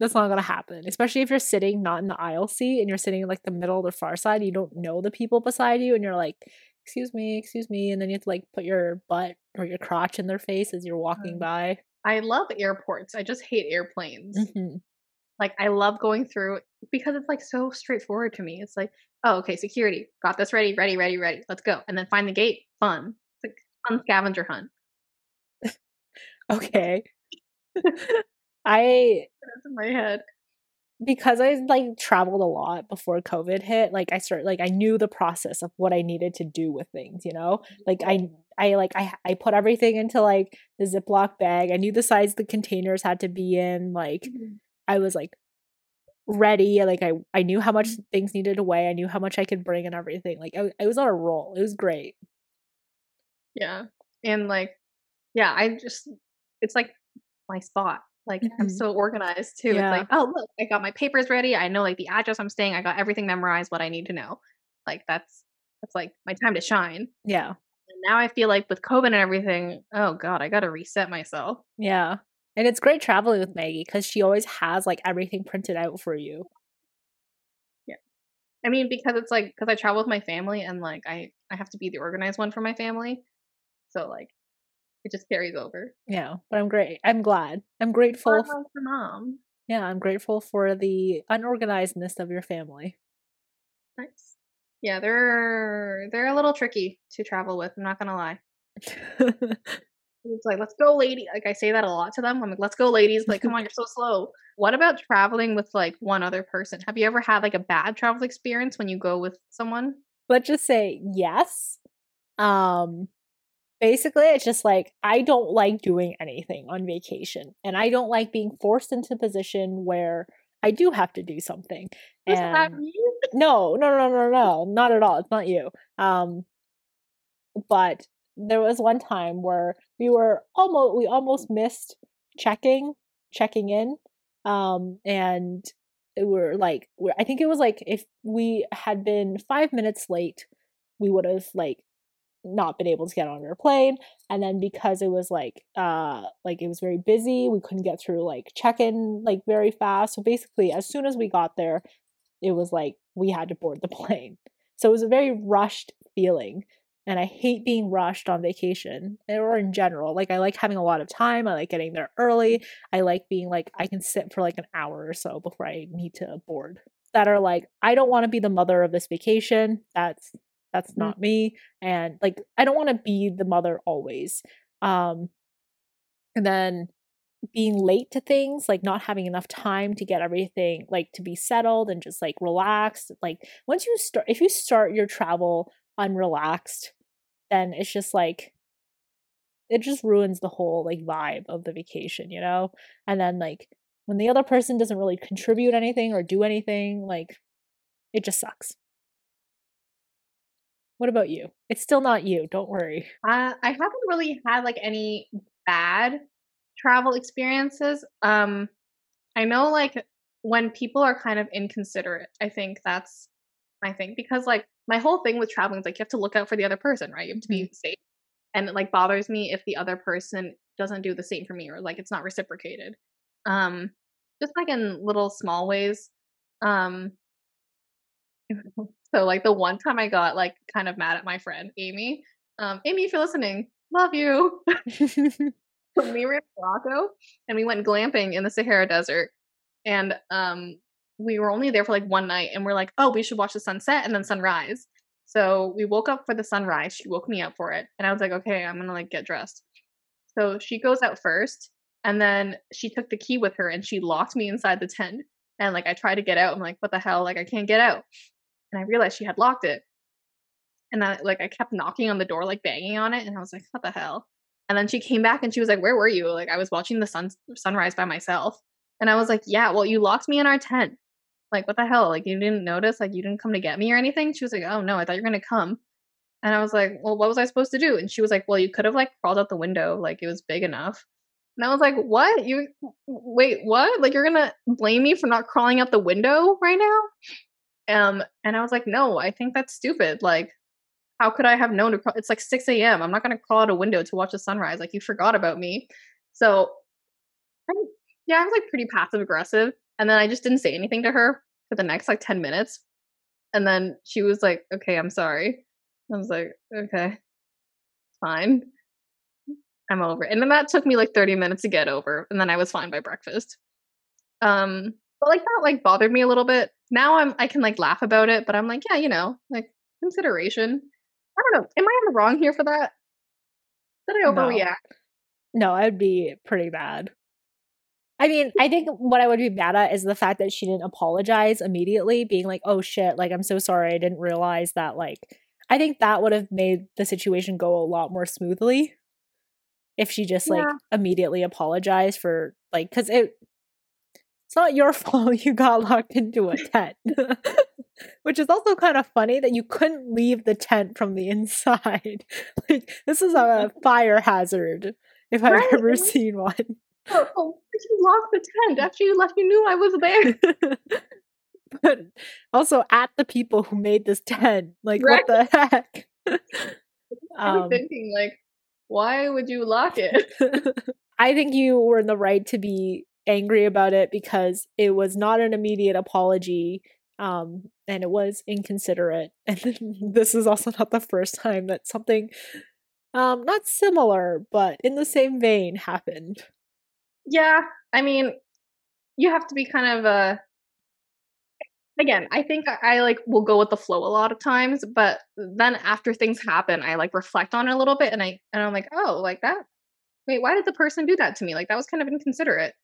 that's not gonna happen. Especially if you're sitting not in the aisle seat and you're sitting in like the middle or the far side, you don't know the people beside you, and you're like, excuse me, excuse me, and then you have to like put your butt or your crotch in their face as you're walking Mm. by. I love airports. I just hate airplanes. hmm Like I love going through because it's like so straightforward to me. It's like, oh, okay, security, got this ready, ready, ready, ready. Let's go. And then find the gate. Fun. It's like fun scavenger hunt. Okay. I That's in my head. Because I like traveled a lot before COVID hit, like I started like I knew the process of what I needed to do with things, you know? Mm-hmm. Like I I like I I put everything into like the Ziploc bag. I knew the size the containers had to be in, like mm-hmm. I was like ready, like I I knew how much mm-hmm. things needed to weigh, I knew how much I could bring and everything. Like I, I was on a roll. It was great. Yeah. And like, yeah, I just it's like my spot. Like I'm Mhm. so organized too. Yeah. It's like, oh look, I got my papers ready. I know like the address I'm staying. I got everything memorized, what I need to know. Like that's that's like my time to shine. Yeah. And now I feel like with COVID and everything, oh god, I gotta reset myself. Yeah. And it's great traveling with Maggie because she always has like everything printed out for you. Yeah. I mean, because it's like because I travel with my family and like I I have to be the organized one for my family. So like it just carries over. Yeah. But I'm great. I'm glad. I'm grateful. like for mom. Yeah, I'm grateful for the unorganizedness of your family. Nice. Yeah, they're they're a little tricky to travel with. I'm not gonna lie. It's like, let's go, lady. Like I say that a lot to them. I'm like, let's go, ladies. Like, come on, you're so slow. What about traveling with like one other person? Have you ever had like a bad travel experience when you go with someone? Let's just say yes. Um basically it's just like I don't like doing anything on vacation and I don't like being forced into a position where I do have to do something. Is that And no, no, no, no, no, not at all. It's not you. Um but there was one time where we were almost we almost missed checking checking in um and it were like we're, i think it was like if we had been five minutes late we would have like not been able to get on our plane and then because it was like uh like it was very busy we couldn't get through like check-in like very fast so basically as soon as we got there it was like we had to board the plane so it was a very rushed feeling and I hate being rushed on vacation or in general. Like I like having a lot of time. I like getting there early. I like being like I can sit for like an hour or so before I need to board. That are like I don't want to be the mother of this vacation. That's that's Mm. not me and like I don't want to be the mother always. Um and then being late to things, like not having enough time to get everything like to be settled and just like relaxed. Like once you start if you start your travel unrelaxed, then it's just like it just ruins the whole like vibe of the vacation, you know? And then like when the other person doesn't really contribute anything or do anything, like it just sucks. What about you? It's still not you, don't worry. Uh, I haven't really had like any bad travel experiences. Um, I know like when people are kind of inconsiderate, I think that's my thing because like my whole thing with traveling is like you have to look out for the other person, right? You have to be safe, and it like bothers me if the other person doesn't do the same for me or like it's not reciprocated. Um, just like in little small ways. Um, so like the one time I got like kind of mad at my friend Amy. Um, Amy, if you're listening, love you. when we were in Morocco and we went glamping in the Sahara Desert, and um, we were only there for like one night, and we're like, oh, we should watch the sunset and then sunrise. So we woke up for the sunrise. She woke me up for it. And I was like, okay, I'm gonna like get dressed. So she goes out first and then she took the key with her and she locked me inside the tent. And like I tried to get out. I'm like, what the hell? Like I can't get out. And I realized she had locked it. And I like I kept knocking on the door, like banging on it, and I was like, what the hell? And then she came back and she was like, Where were you? Like I was watching the sun sunrise by myself. And I was like, Yeah, well, you locked me in our tent. Like, what the hell? Like you didn't notice? Like you didn't come to get me or anything? She was like, Oh no, I thought you were gonna come. And I was like, Well, what was I supposed to do? And she was like, Well, you could have like crawled out the window, like it was big enough. And I was like, What? You wait, what? Like you're gonna blame me for not crawling out the window right now? Um, and I was like, No, I think that's stupid. Like how could I have known to? It's like 6 a.m. I'm not going to crawl out a window to watch the sunrise. Like you forgot about me. So, yeah, I was like pretty passive aggressive, and then I just didn't say anything to her for the next like 10 minutes, and then she was like, "Okay, I'm sorry." I was like, "Okay, fine." I'm over. And then that took me like 30 minutes to get over, and then I was fine by breakfast. Um, but like that like bothered me a little bit. Now I'm I can like laugh about it, but I'm like, yeah, you know, like consideration. I don't know. Am I in the wrong here for that? Did I overreact? No, no I'd be pretty bad. I mean, I think what I would be mad at is the fact that she didn't apologize immediately, being like, oh shit, like, I'm so sorry. I didn't realize that. Like, I think that would have made the situation go a lot more smoothly if she just, yeah. like, immediately apologized for, like, because it, it's not your fault you got locked into a tent. Which is also kind of funny that you couldn't leave the tent from the inside. like this is a fire hazard if I've right. ever seen one. Oh, oh, you locked the tent after you left. You knew I was there. but also at the people who made this tent. Like right. what the heck? I was um, thinking like, why would you lock it? I think you were in the right to be angry about it because it was not an immediate apology um, and it was inconsiderate. And this is also not the first time that something, um, not similar, but in the same vein happened. Yeah, I mean, you have to be kind of a. Uh, again, I think I, I like will go with the flow a lot of times, but then after things happen, I like reflect on it a little bit, and I and I'm like, oh, like that. Wait, why did the person do that to me? Like that was kind of inconsiderate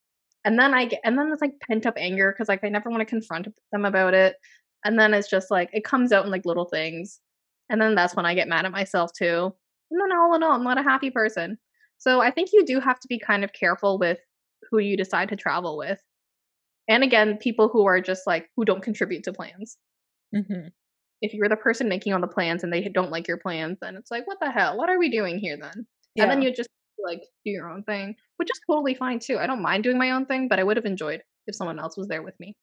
and then I get, and then it's like pent up anger because like I never want to confront them about it. And then it's just like it comes out in like little things. And then that's when I get mad at myself too. And then all in all, I'm not a happy person. So I think you do have to be kind of careful with who you decide to travel with. And again, people who are just like, who don't contribute to plans. Mm-hmm. If you're the person making all the plans and they don't like your plans, then it's like, what the hell? What are we doing here then? Yeah. And then you just like do your own thing, which is totally fine too. I don't mind doing my own thing, but I would have enjoyed if someone else was there with me.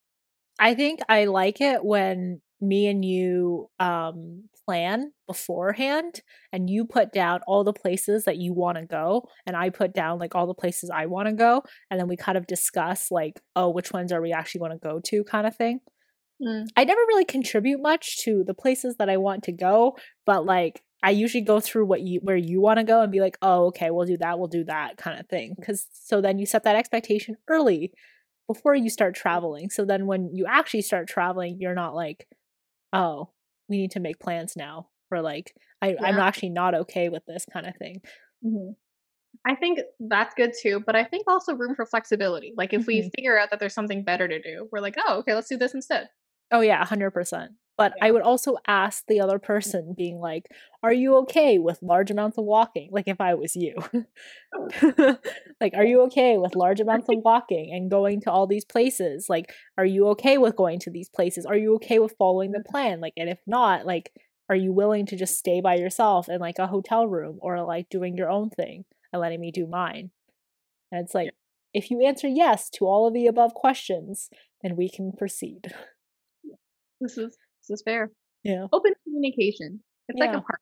I think I like it when me and you um plan beforehand and you put down all the places that you want to go and I put down like all the places I want to go and then we kind of discuss like oh which ones are we actually want to go to kind of thing. Mm. I never really contribute much to the places that I want to go, but like I usually go through what you where you want to go and be like, "Oh, okay, we'll do that, we'll do that" kind of thing. Cuz so then you set that expectation early before you start traveling. So then when you actually start traveling, you're not like, "Oh, we need to make plans now." Or like, I, yeah. I'm actually not okay with this kind of thing. Mm-hmm. I think that's good too, but I think also room for flexibility. Like if mm-hmm. we figure out that there's something better to do, we're like, oh, okay, let's do this instead. Oh yeah, hundred percent. But yeah. I would also ask the other person, being like, Are you okay with large amounts of walking? Like, if I was you, oh. like, are you okay with large amounts of walking and going to all these places? Like, are you okay with going to these places? Are you okay with following the mm-hmm. plan? Like, and if not, like, are you willing to just stay by yourself in like a hotel room or like doing your own thing and letting me do mine? And it's like, yeah. if you answer yes to all of the above questions, then we can proceed. This is this is fair. Yeah. Open communication. It's yeah. like a partner.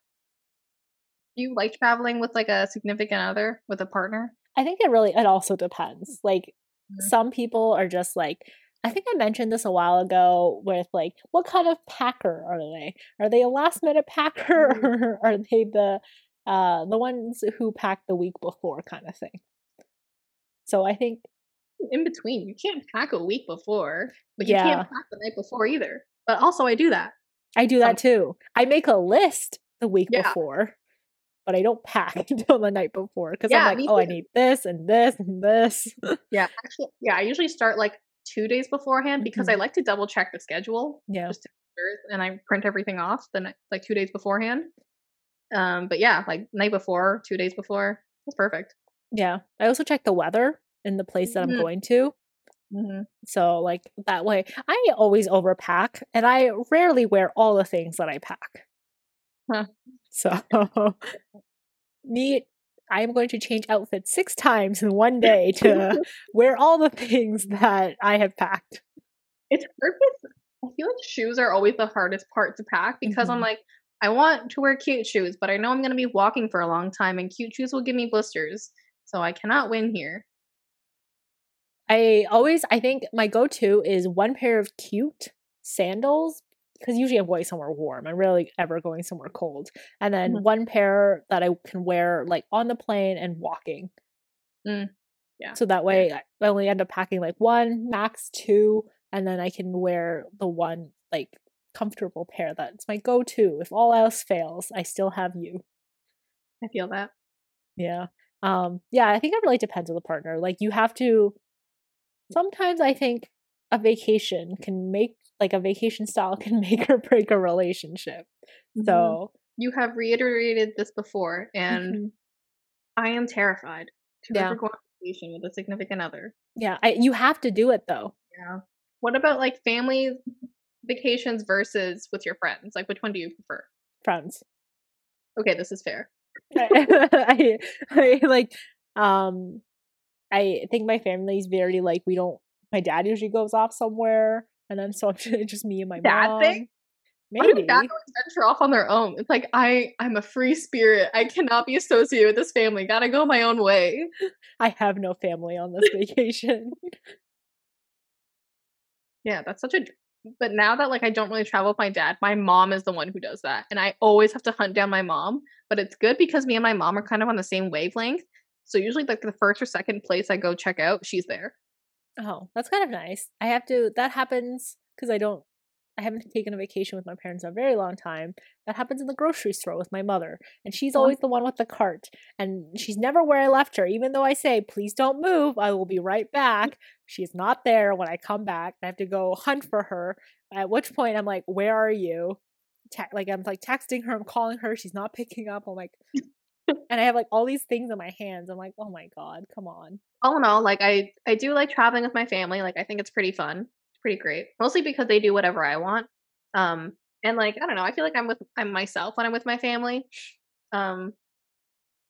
Do you like traveling with like a significant other, with a partner? I think it really it also depends. Like mm-hmm. some people are just like I think I mentioned this a while ago with like what kind of packer are they? Are they a last minute packer mm-hmm. or are they the uh the ones who pack the week before kind of thing? So I think in between. You can't pack a week before, but you yeah. can't pack the night before either. But also, I do that. I do that too. I make a list the week yeah. before, but I don't pack until the night before because yeah, I'm like, oh, I need this and this and this. yeah, actually, yeah. I usually start like two days beforehand because mm-hmm. I like to double check the schedule. Yeah. Just and I print everything off the night, like two days beforehand. Um, but yeah, like night before, two days before, it's perfect. Yeah, I also check the weather in the place that mm-hmm. I'm going to. Mm-hmm. So like that way, I always overpack, and I rarely wear all the things that I pack. Huh. So me, I am going to change outfits six times in one day to wear all the things that I have packed. It's perfect. I feel like shoes are always the hardest part to pack because mm-hmm. I'm like, I want to wear cute shoes, but I know I'm going to be walking for a long time, and cute shoes will give me blisters. So I cannot win here. I always, I think my go to is one pair of cute sandals because usually I'm going somewhere warm. I'm rarely ever going somewhere cold. And then mm-hmm. one pair that I can wear like on the plane and walking. Mm. Yeah. So that way I only end up packing like one, max two, and then I can wear the one like comfortable pair that's my go to. If all else fails, I still have you. I feel that. Yeah. Um, yeah, I think it really depends on the partner. Like you have to sometimes I think a vacation can make like a vacation style can make or break a relationship. Mm-hmm. So you have reiterated this before, and mm-hmm. I am terrified to yeah. ever go on vacation with a significant other. Yeah, I, you have to do it though. Yeah. What about like family vacations versus with your friends? Like, which one do you prefer? Friends. Okay, this is fair. I, I like um I think my family's very like we don't my dad usually goes off somewhere and then so I'm just me and my dad mom. Thing? Maybe dad venture off on their own? It's like I I'm a free spirit. I cannot be associated with this family. Gotta go my own way. I have no family on this vacation. yeah, that's such a but now that like I don't really travel with my dad, my mom is the one who does that. And I always have to hunt down my mom. But it's good because me and my mom are kind of on the same wavelength. So usually like the first or second place I go check out, she's there. Oh, that's kind of nice. I have to that happens because I don't I haven't taken a vacation with my parents in a very long time. That happens in the grocery store with my mother. And she's oh. always the one with the cart. And she's never where I left her. Even though I say, please don't move, I will be right mm-hmm. back. She's not there when I come back. I have to go hunt for her. At which point I'm like, where are you? Te- like I'm like texting her, I'm calling her, she's not picking up. I'm like and I have like all these things in my hands. I'm like, oh my God, come on. All in all, like I I do like traveling with my family. Like I think it's pretty fun pretty great. Mostly because they do whatever I want. Um, and like I don't know, I feel like I'm with I'm myself when I'm with my family. Um,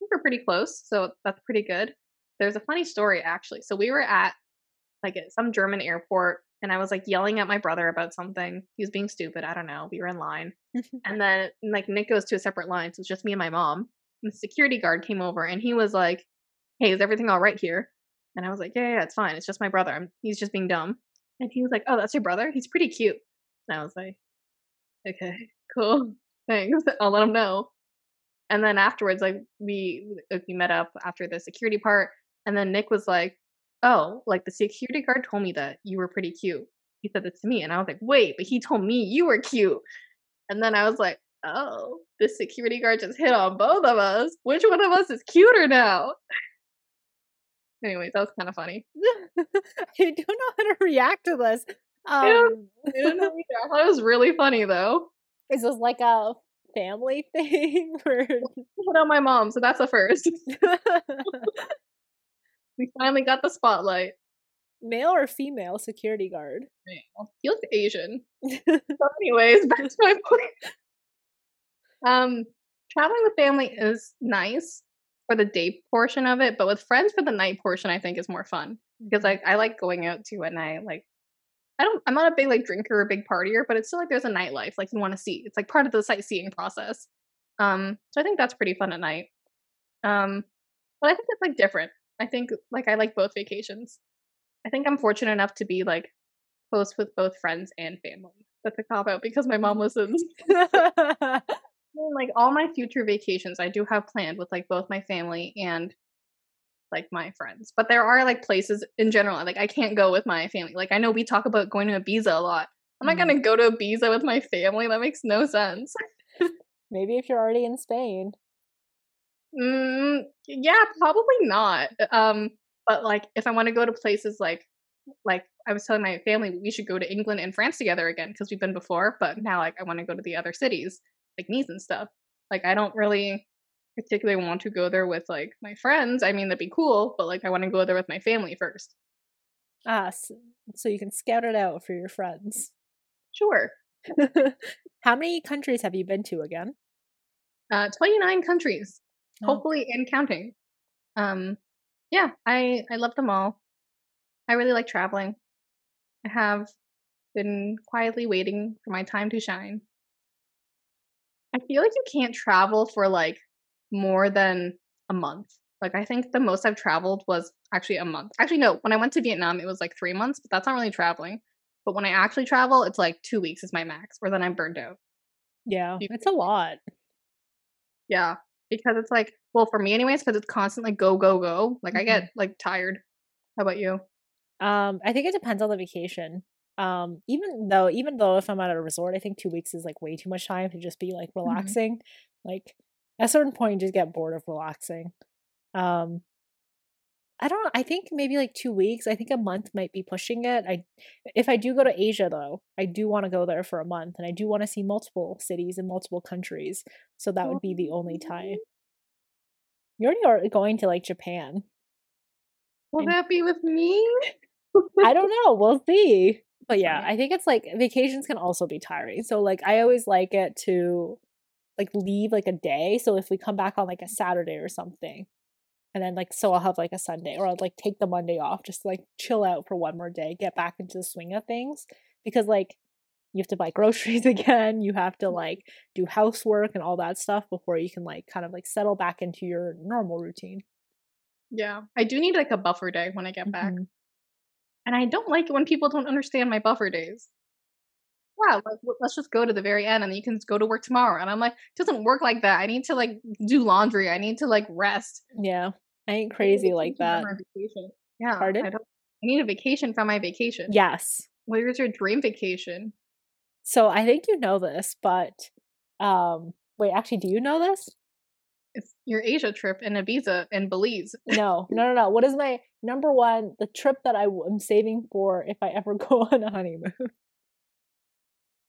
we're pretty close, so that's pretty good. There's a funny story actually. So we were at like at some German airport, and I was like yelling at my brother about something. He was being stupid. I don't know. We were in line, and then like Nick goes to a separate line, so it's just me and my mom. The security guard came over, and he was like, "Hey, is everything all right here?" And I was like, "Yeah, yeah, it's fine. It's just my brother. I'm, he's just being dumb." And he was like, "Oh, that's your brother? He's pretty cute." And I was like, "Okay, cool, thanks. I'll let him know." And then afterwards, like we we met up after the security part, and then Nick was like, "Oh, like the security guard told me that you were pretty cute." He said this to me, and I was like, "Wait, but he told me you were cute." And then I was like, "Oh, the security guard just hit on both of us. Which one of us is cuter now?" Anyways, that was kind of funny. I don't know how to react to this. Um, I, don't, I, don't know I thought it was really funny though. Is this like a family thing? Or... Put on my mom, so that's a first. we finally got the spotlight. Male or female security guard? Male. He looks Asian. so anyways, back to my point. Um, traveling with family is nice for the day portion of it, but with friends for the night portion, I think is more fun because like I like going out too at night. Like I don't, I'm not a big like drinker or big partier, but it's still like there's a nightlife like you want to see. It's like part of the sightseeing process. Um, so I think that's pretty fun at night. Um, but I think it's like different. I think like I like both vacations. I think I'm fortunate enough to be like close with both friends and family. That's a cop out because my mom listens. like all my future vacations I do have planned with like both my family and like my friends. But there are like places in general like I can't go with my family. Like I know we talk about going to Ibiza a lot, I'm not Mm. gonna go to Ibiza with my family. That makes no sense. Maybe if you're already in Spain. Mm, yeah, probably not. Um, but like if I want to go to places like like I was telling my family we should go to England and France together again because we've been before, but now like I want to go to the other cities like Nice and stuff. Like I don't really particularly want to go there with like my friends. I mean that'd be cool, but like I want to go there with my family first. Ah, so you can scout it out for your friends. Sure. How many countries have you been to again? Uh 29 countries. Oh, hopefully and counting. Um, yeah, I I love them all. I really like traveling. I have been quietly waiting for my time to shine. I feel like you can't travel for like more than a month. Like I think the most I've traveled was actually a month. Actually, no, when I went to Vietnam, it was like three months, but that's not really traveling. But when I actually travel, it's like two weeks is my max, or then I'm burned out. yeah, it's a lot. Yeah, because it's like, well, for me anyways, because it's constantly go, go, go. Like I Mhm. get like tired. How about you? Um, I think it depends on the vacation. Um, even though, even though if I'm at a resort, I think two weeks is like way too much time to just be like relaxing. Like at a certain point, you just get bored of relaxing. Um, I don't. I think maybe like two weeks. I think a month might be pushing it. I, if I do go to Asia though, I do want to go there for a month, and I do want to see multiple cities in multiple countries. So that would be the only time. You already are going to like Japan. Will And- that be with me? I don't know. We'll see. But yeah, I think it's like vacations can also be tiring. So like I always like it to like leave like a day. So if we come back on like a Saturday or something, and then like so I'll have like a Sunday or I'll like take the Monday off just to like chill out for one more day, get back into the swing of things. Because like you have to buy groceries again, you have to like do housework and all that stuff before you can like kind of like settle back into your normal routine. Yeah, I do need like a buffer day when I get back, Mhm. And I don't like it when people don't understand my buffer days. Yeah, like let's just go to the very end, and you can go to work tomorrow. And I'm like, it doesn't work like that. I need to like do laundry. I need to like rest. Yeah. I ain't I crazy like that. from my vacation. Yeah, Pardon? I. I need a vacation from my vacation. Yes. Where's your dream vacation? So I think you know this, but um wait, actually do you know this? It's your Asia trip in Ibiza and Belize. No. No, no, no. What is my number one the trip that I am saving for if I ever go on a honeymoon?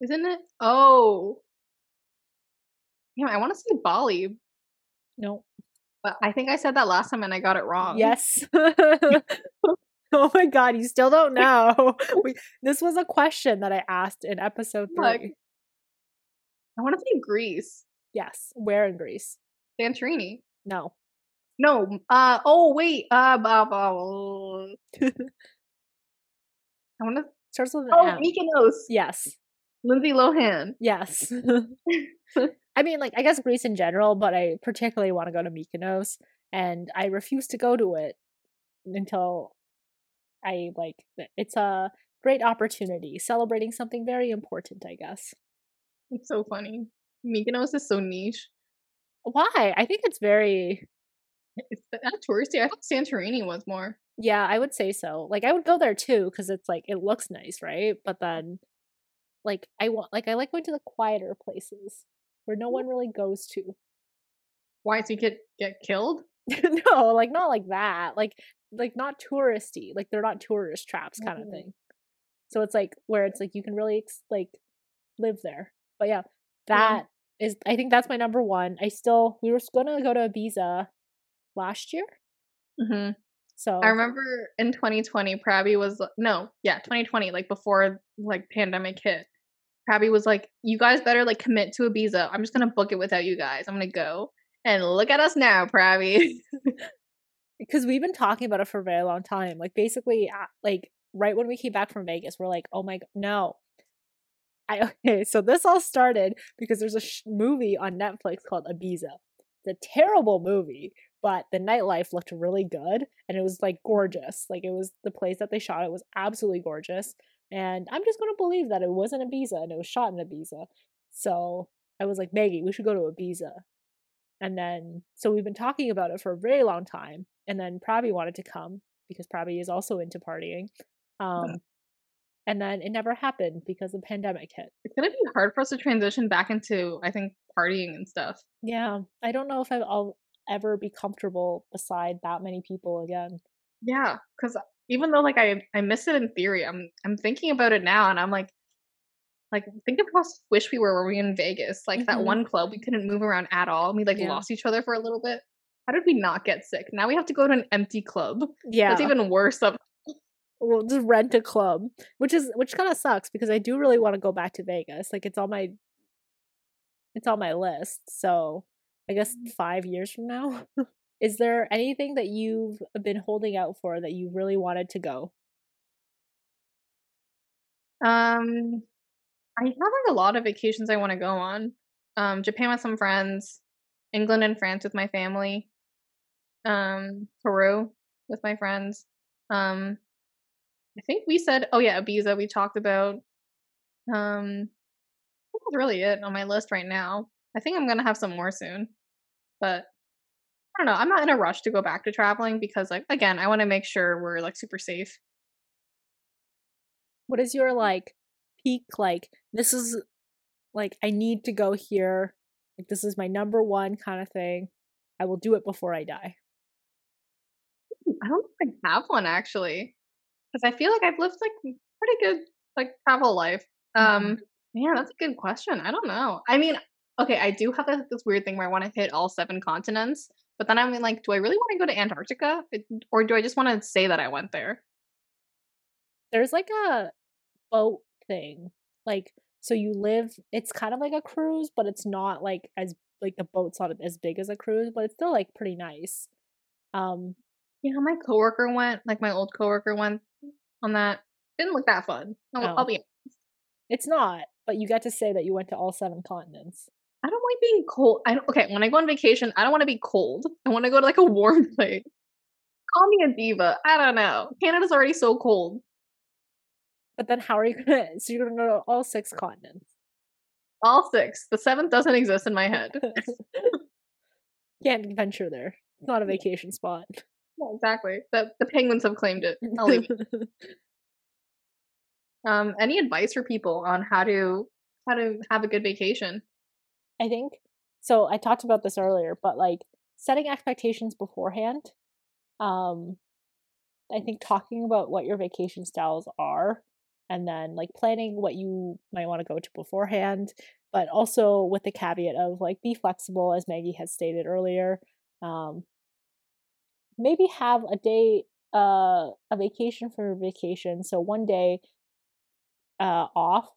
Isn't it? Oh. Yeah, I want to say Bali, No. but I think I said that last time and I got it wrong. Yes. oh my god, you still don't know. We, this was a question that I asked in episode 3. Look. I want to say Greece, Yes. Where in Greece? Santorini. No. No, uh, oh, wait, uh, blah, blah, blah. I want to, Starts with an oh, M. Mykonos, Yes. Lindsay Lohan. Yes. I mean, like, I guess Greece in general, but I particularly want to go to Mykonos, and I refuse to go to it until I, like, it's a great opportunity, celebrating something very important, I guess. It's so funny. Mykonos is so niche. Why? I think it's very, It's not touristy. I thought Santorini was more. yeah, I would say so. Like, I would go there too, because it's like, it looks nice, right? But then, like, I want, like, I like going to the quieter places where no one really goes to. Why? So you could get killed? no, like not like that. Like like not touristy. Like they're not tourist traps kind of Mhm. thing. So it's like where it's like you can really ex- like live there. But yeah, Yeah. that is I think that's my number one. I still we were gonna go to Ibiza last year. hmm So I remember in 2020, Prabby was no, yeah, 2020, like before like pandemic hit. Prabby was like, "You guys better like commit to Ibiza. I'm just gonna book it without you guys. I'm gonna go." And look at us now, Prabby. because we've been talking about it for a very long time. Like basically, like right when we came back from Vegas, we're like, "Oh my god, no!" I okay. So this all started because there's a sh- movie on Netflix called Ibiza. It's a terrible movie, but the nightlife looked really good, and it was like gorgeous. Like it was the place that they shot it was absolutely gorgeous, and I'm just gonna believe that it wasn't Ibiza and it was shot in Ibiza. So I was like, Maggie, we should go to Ibiza. And then, so we've been talking about it for a very long time. And then Pravi wanted to come because Pravi is also into partying. Um, and then it never happened because the pandemic hit. It's gonna be hard for us to transition back into, I think, partying and stuff. Yeah, I don't know if I'll ever be comfortable beside that many people again. Yeah, because even though like I I miss it in theory, I'm I'm thinking about it now, and I'm like, like think of how wish we were were we in Vegas, like that Mhm. one club we couldn't move around at all, and we like Yeah. lost each other for a little bit. How did we not get sick? Now we have to go to an empty club. Yeah, That's even worse. Of we'll just rent a club, which is which kind of sucks because I do really want to go back to Vegas. Like it's on my it's on my list. So I guess Mm. five years from now. Is there anything that you've been holding out for that you really wanted to go? um, I have like a lot of vacations I want to go on. Um, Japan with some friends, England and France with my family, um, Peru with my friends. Um, I think we said, oh yeah, Ibiza we talked about. Um, I think that's really it on my list right now. I think I'm gonna have some more soon, but I don't know. I'm not in a rush to go back to traveling because, like, again, I want to make sure we're like super safe. What is your like peak like this is like I need to go here. Like this is my number one kind of thing. I will do it before I die. I don't think I have one actually, because I feel like I've lived like pretty good like travel life. Um, yeah, that's a good question. I don't know. I mean, okay, I do have this, this weird thing where I want to hit all seven continents, but then I'm like, do I really want to go to Antarctica, It- or do I just want to say that I went there? There's like a boat thing. Like so you live it's kind of like a cruise, but it's not like as like the boat's not as big as a cruise, but it's still like pretty nice. Um You know, my coworker went, like my old coworker went on that. Didn't look that fun. I'll, Oh. I'll be. it's not, but you get to say that you went to all seven continents. I don't like being cold. I don't, okay. When I go on vacation, I don't want to be cold. I want to go to like a warm place. Call me a diva. I don't know. Canada's already so cold. But then how are you gonna so you're gonna go to all six continents? All six. The seventh doesn't exist in my head. Can't venture there. It's not a vacation spot. Yeah, exactly. The the penguins have claimed it. I'll leave it. Um, any advice for people on how to how to have a good vacation? I think so. I talked about this earlier, but like setting expectations beforehand. Um, I think talking about what your vacation styles are, and then like planning what you might want to go to beforehand, but also with the caveat of like be flexible, as Maggie has stated earlier. Um, maybe have a day, uh, a vacation for your vacation. So one day, uh, off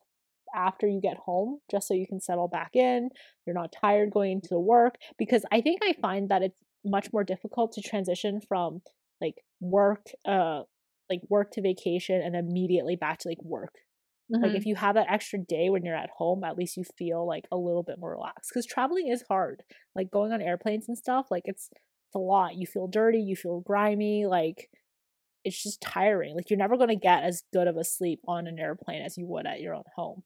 after you get home just so you can settle back in you're not tired going into work because i think i find that it's much more difficult to transition from like work uh like work to vacation and immediately back to like work like Mhm. if you have that extra day when you're at home at least you feel like a little bit more relaxed because traveling is hard like going on airplanes and stuff like it's it's a lot you feel dirty you feel grimy like it's just tiring like you're never going to get as good of a sleep on an airplane as you would at your own home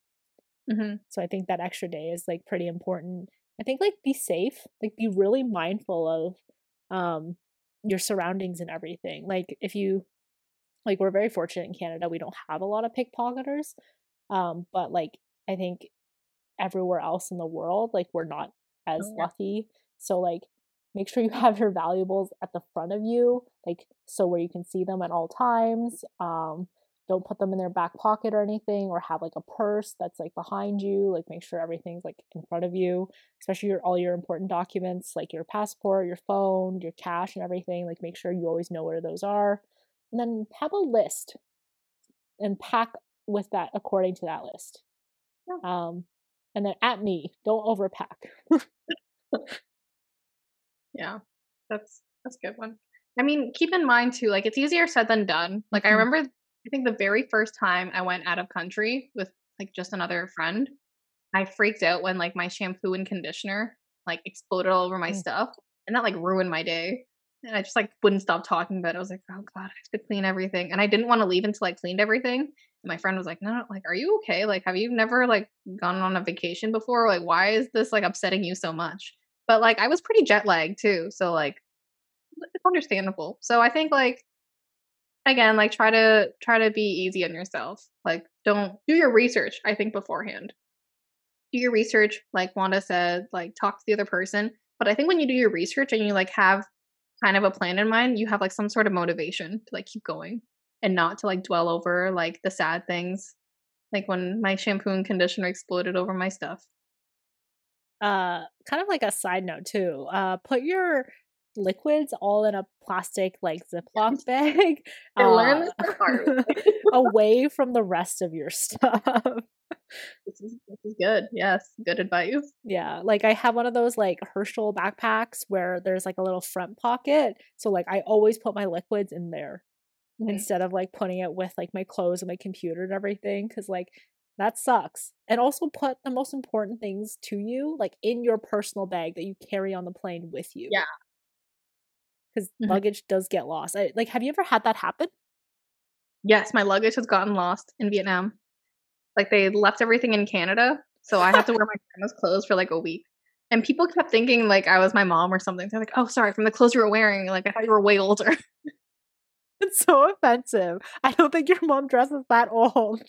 Mhm. so I think that extra day is like pretty important. I think like be safe, like be really mindful of um your surroundings and everything. Like if you like we're very fortunate in Canada, we don't have a lot of pickpocketers. Um but like I think everywhere else in the world like we're not as Oh, yeah. lucky. So like make sure you have your valuables at the front of you, like so where you can see them at all times. Um don't put them in their back pocket or anything or have like a purse that's like behind you like make sure everything's like in front of you especially your all your important documents like your passport your phone your cash and everything like make sure you always know where those are and then have a list and pack with that according to that list Yeah. um and then at me don't overpack Yeah, that's that's a good one. I mean, keep in mind too, like it's easier said than done. Like I Mhm. remember, I think the very first time I went out of country with like just another friend, I freaked out when like my shampoo and conditioner like exploded all over my Mm. stuff, and that like ruined my day. And I just like wouldn't stop talking about it. I was like, oh god, I have to clean everything, and I didn't want to leave until I cleaned everything. And my friend was like, no, no, like, are you okay? Like, have you never like gone on a vacation before? Like, why is this like upsetting you so much? But like, I was pretty jet lagged too, so like, it's understandable. So I think like again, like try to try to be easy on yourself. Like don't do your research, I think beforehand. Do your research, like Wanda said, like talk to the other person. But I think when you do your research and you like have kind of a plan in mind, you have like some sort of motivation to like keep going and not to like dwell over like the sad things. Like when my shampoo and conditioner exploded over my stuff. Uh kind of like a side note too. Uh put your liquids all in a plastic like Ziploc bag. Uh, learned this the hard way. away from the rest of your stuff. this, is, this is good. Yes, good advice. Yeah, like I have one of those like Herschel backpacks where there's like a little front pocket. So like I always put my liquids in there Mhm. instead of like putting it with like my clothes and my computer and everything cuz like that sucks. And also put the most important things to you like in your personal bag that you carry on the plane with you. Yeah. Cuz Mhm. luggage does get lost. I, like have you ever had that happen? Yes, my luggage has gotten lost in Vietnam. Like they left everything in Canada, so I had to wear my grandma's clothes for like a week. And people kept thinking like I was my mom or something. They're like, "Oh, sorry, from the clothes you were wearing. Like I thought you were way older." It's so offensive. I don't think your mom dresses that old.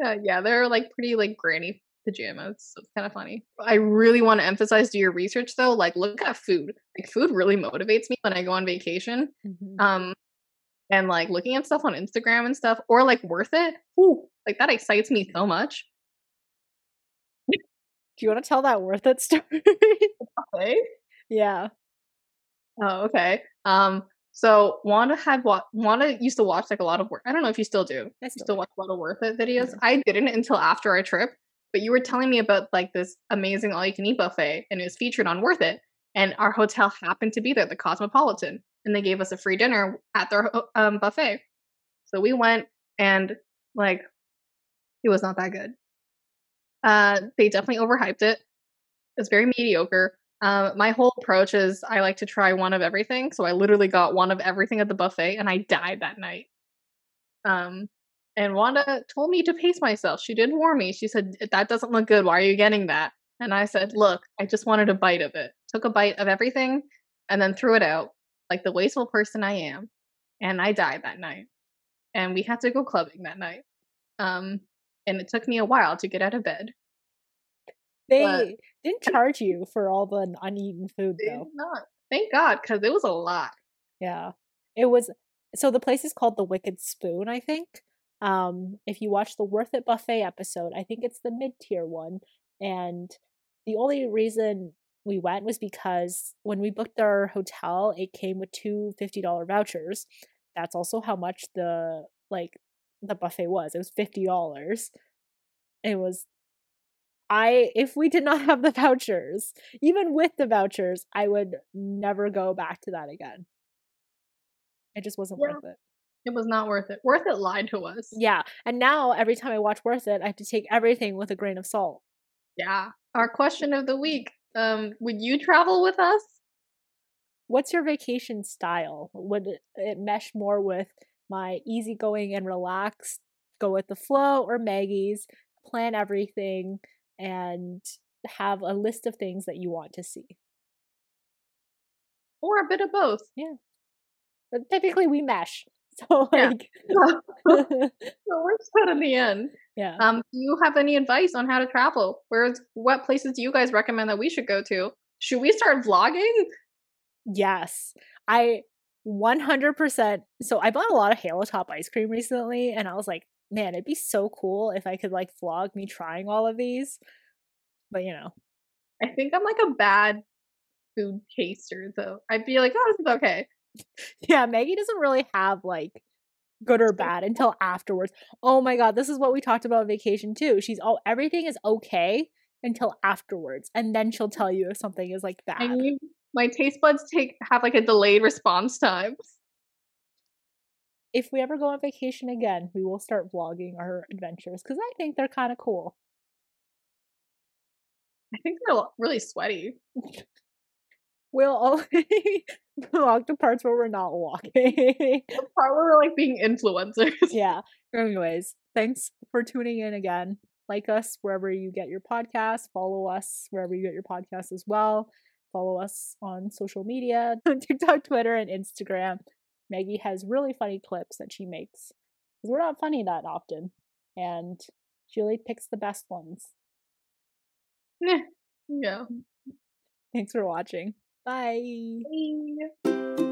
Yeah, yeah, they're like pretty like granny pajamas. So it's kind of funny. I really want to emphasize do your research though. Like look at food. Like food really motivates me when I go on vacation. Mhm. Um, and like looking at stuff on Instagram and stuff, or like worth it. Ooh, like that excites me so much. Do you want to tell that worth it story? Yeah. Oh, okay. Um, so Wanda had what Wanda used to watch like a lot of work. I don't know if you still do. I You still still watch a lot of worth it videos. Mhm. I didn't until after our trip, but you were telling me about like this amazing all you can eat buffet, and it was featured on Worth It. And our hotel happened to be there, the Cosmopolitan, and they gave us a free dinner at their um, buffet. So we went, and like, it was not that good. Uh, they definitely overhyped it. It's very mediocre. Um, my whole approach is I like to try one of everything. So I literally got one of everything at the buffet, and I died that night. Um, and Wanda told me to pace myself. She didn't warn me. She said, That doesn't look good. Why are you getting that? And I said, Look, I just wanted a bite of it. Took a bite of everything and then threw it out like the wasteful person I am. And I died that night. And we had to go clubbing that night. Um, and it took me a while to get out of bed. They But- didn't charge you for all the uneaten food They though. did not. Thank God, because it was a lot. Yeah. It was so the place is called the Wicked Spoon, I think. Um if you watch the Worth It buffet episode, I think it's the mid-tier one and the only reason we went was because when we booked our hotel, it came with two $50 vouchers. That's also how much the like the buffet was. It was $50. It was I if we did not have the vouchers, even with the vouchers, I would never go back to that again. It just wasn't Yeah. worth it. It was not worth it. Worth it lied to us. Yeah, and now every time I watch Worth It, I have to take everything with a grain of salt. Yeah. Our question of the week. Um, would you travel with us? What's your vacation style? Would it, it mesh more with my easygoing and relaxed, go with the flow, or Maggie's plan everything and have a list of things that you want to see? Or a bit of both? Yeah. But typically, we mesh. So Yeah. like, so we're good in the end. yeah. Um, do you have any advice on how to travel? Where's what places do you guys recommend that we should go to? Should we start vlogging? Yes. I 100%. So I bought a lot of Halo Top ice cream recently and I was like, man, it'd be so cool if I could like vlog me trying all of these. But you know, I think I'm like a bad food taster though. I'd be like, oh, this is okay. yeah, Maggie doesn't really have like good or bad until afterwards. Oh my god, this is what we talked about on vacation too. She's all everything is okay until afterwards and then she'll tell you if something is like bad. I need my taste buds take have like a delayed response time. If we ever go on vacation again, we will start vlogging our adventures cuz I think they're kind of cool. I think they're really sweaty. We'll only vlog the parts where we're not walking. The part where we're like being influencers. yeah. Anyways, thanks for tuning in again. Like us wherever you get your podcast. Follow us wherever you get your podcast as well. Follow us on social media TikTok, Twitter, and Instagram. Maggie has really funny clips that she makes. Because we're not funny that often. And she only picks the best ones. yeah. Thanks for watching. Bye. Bye.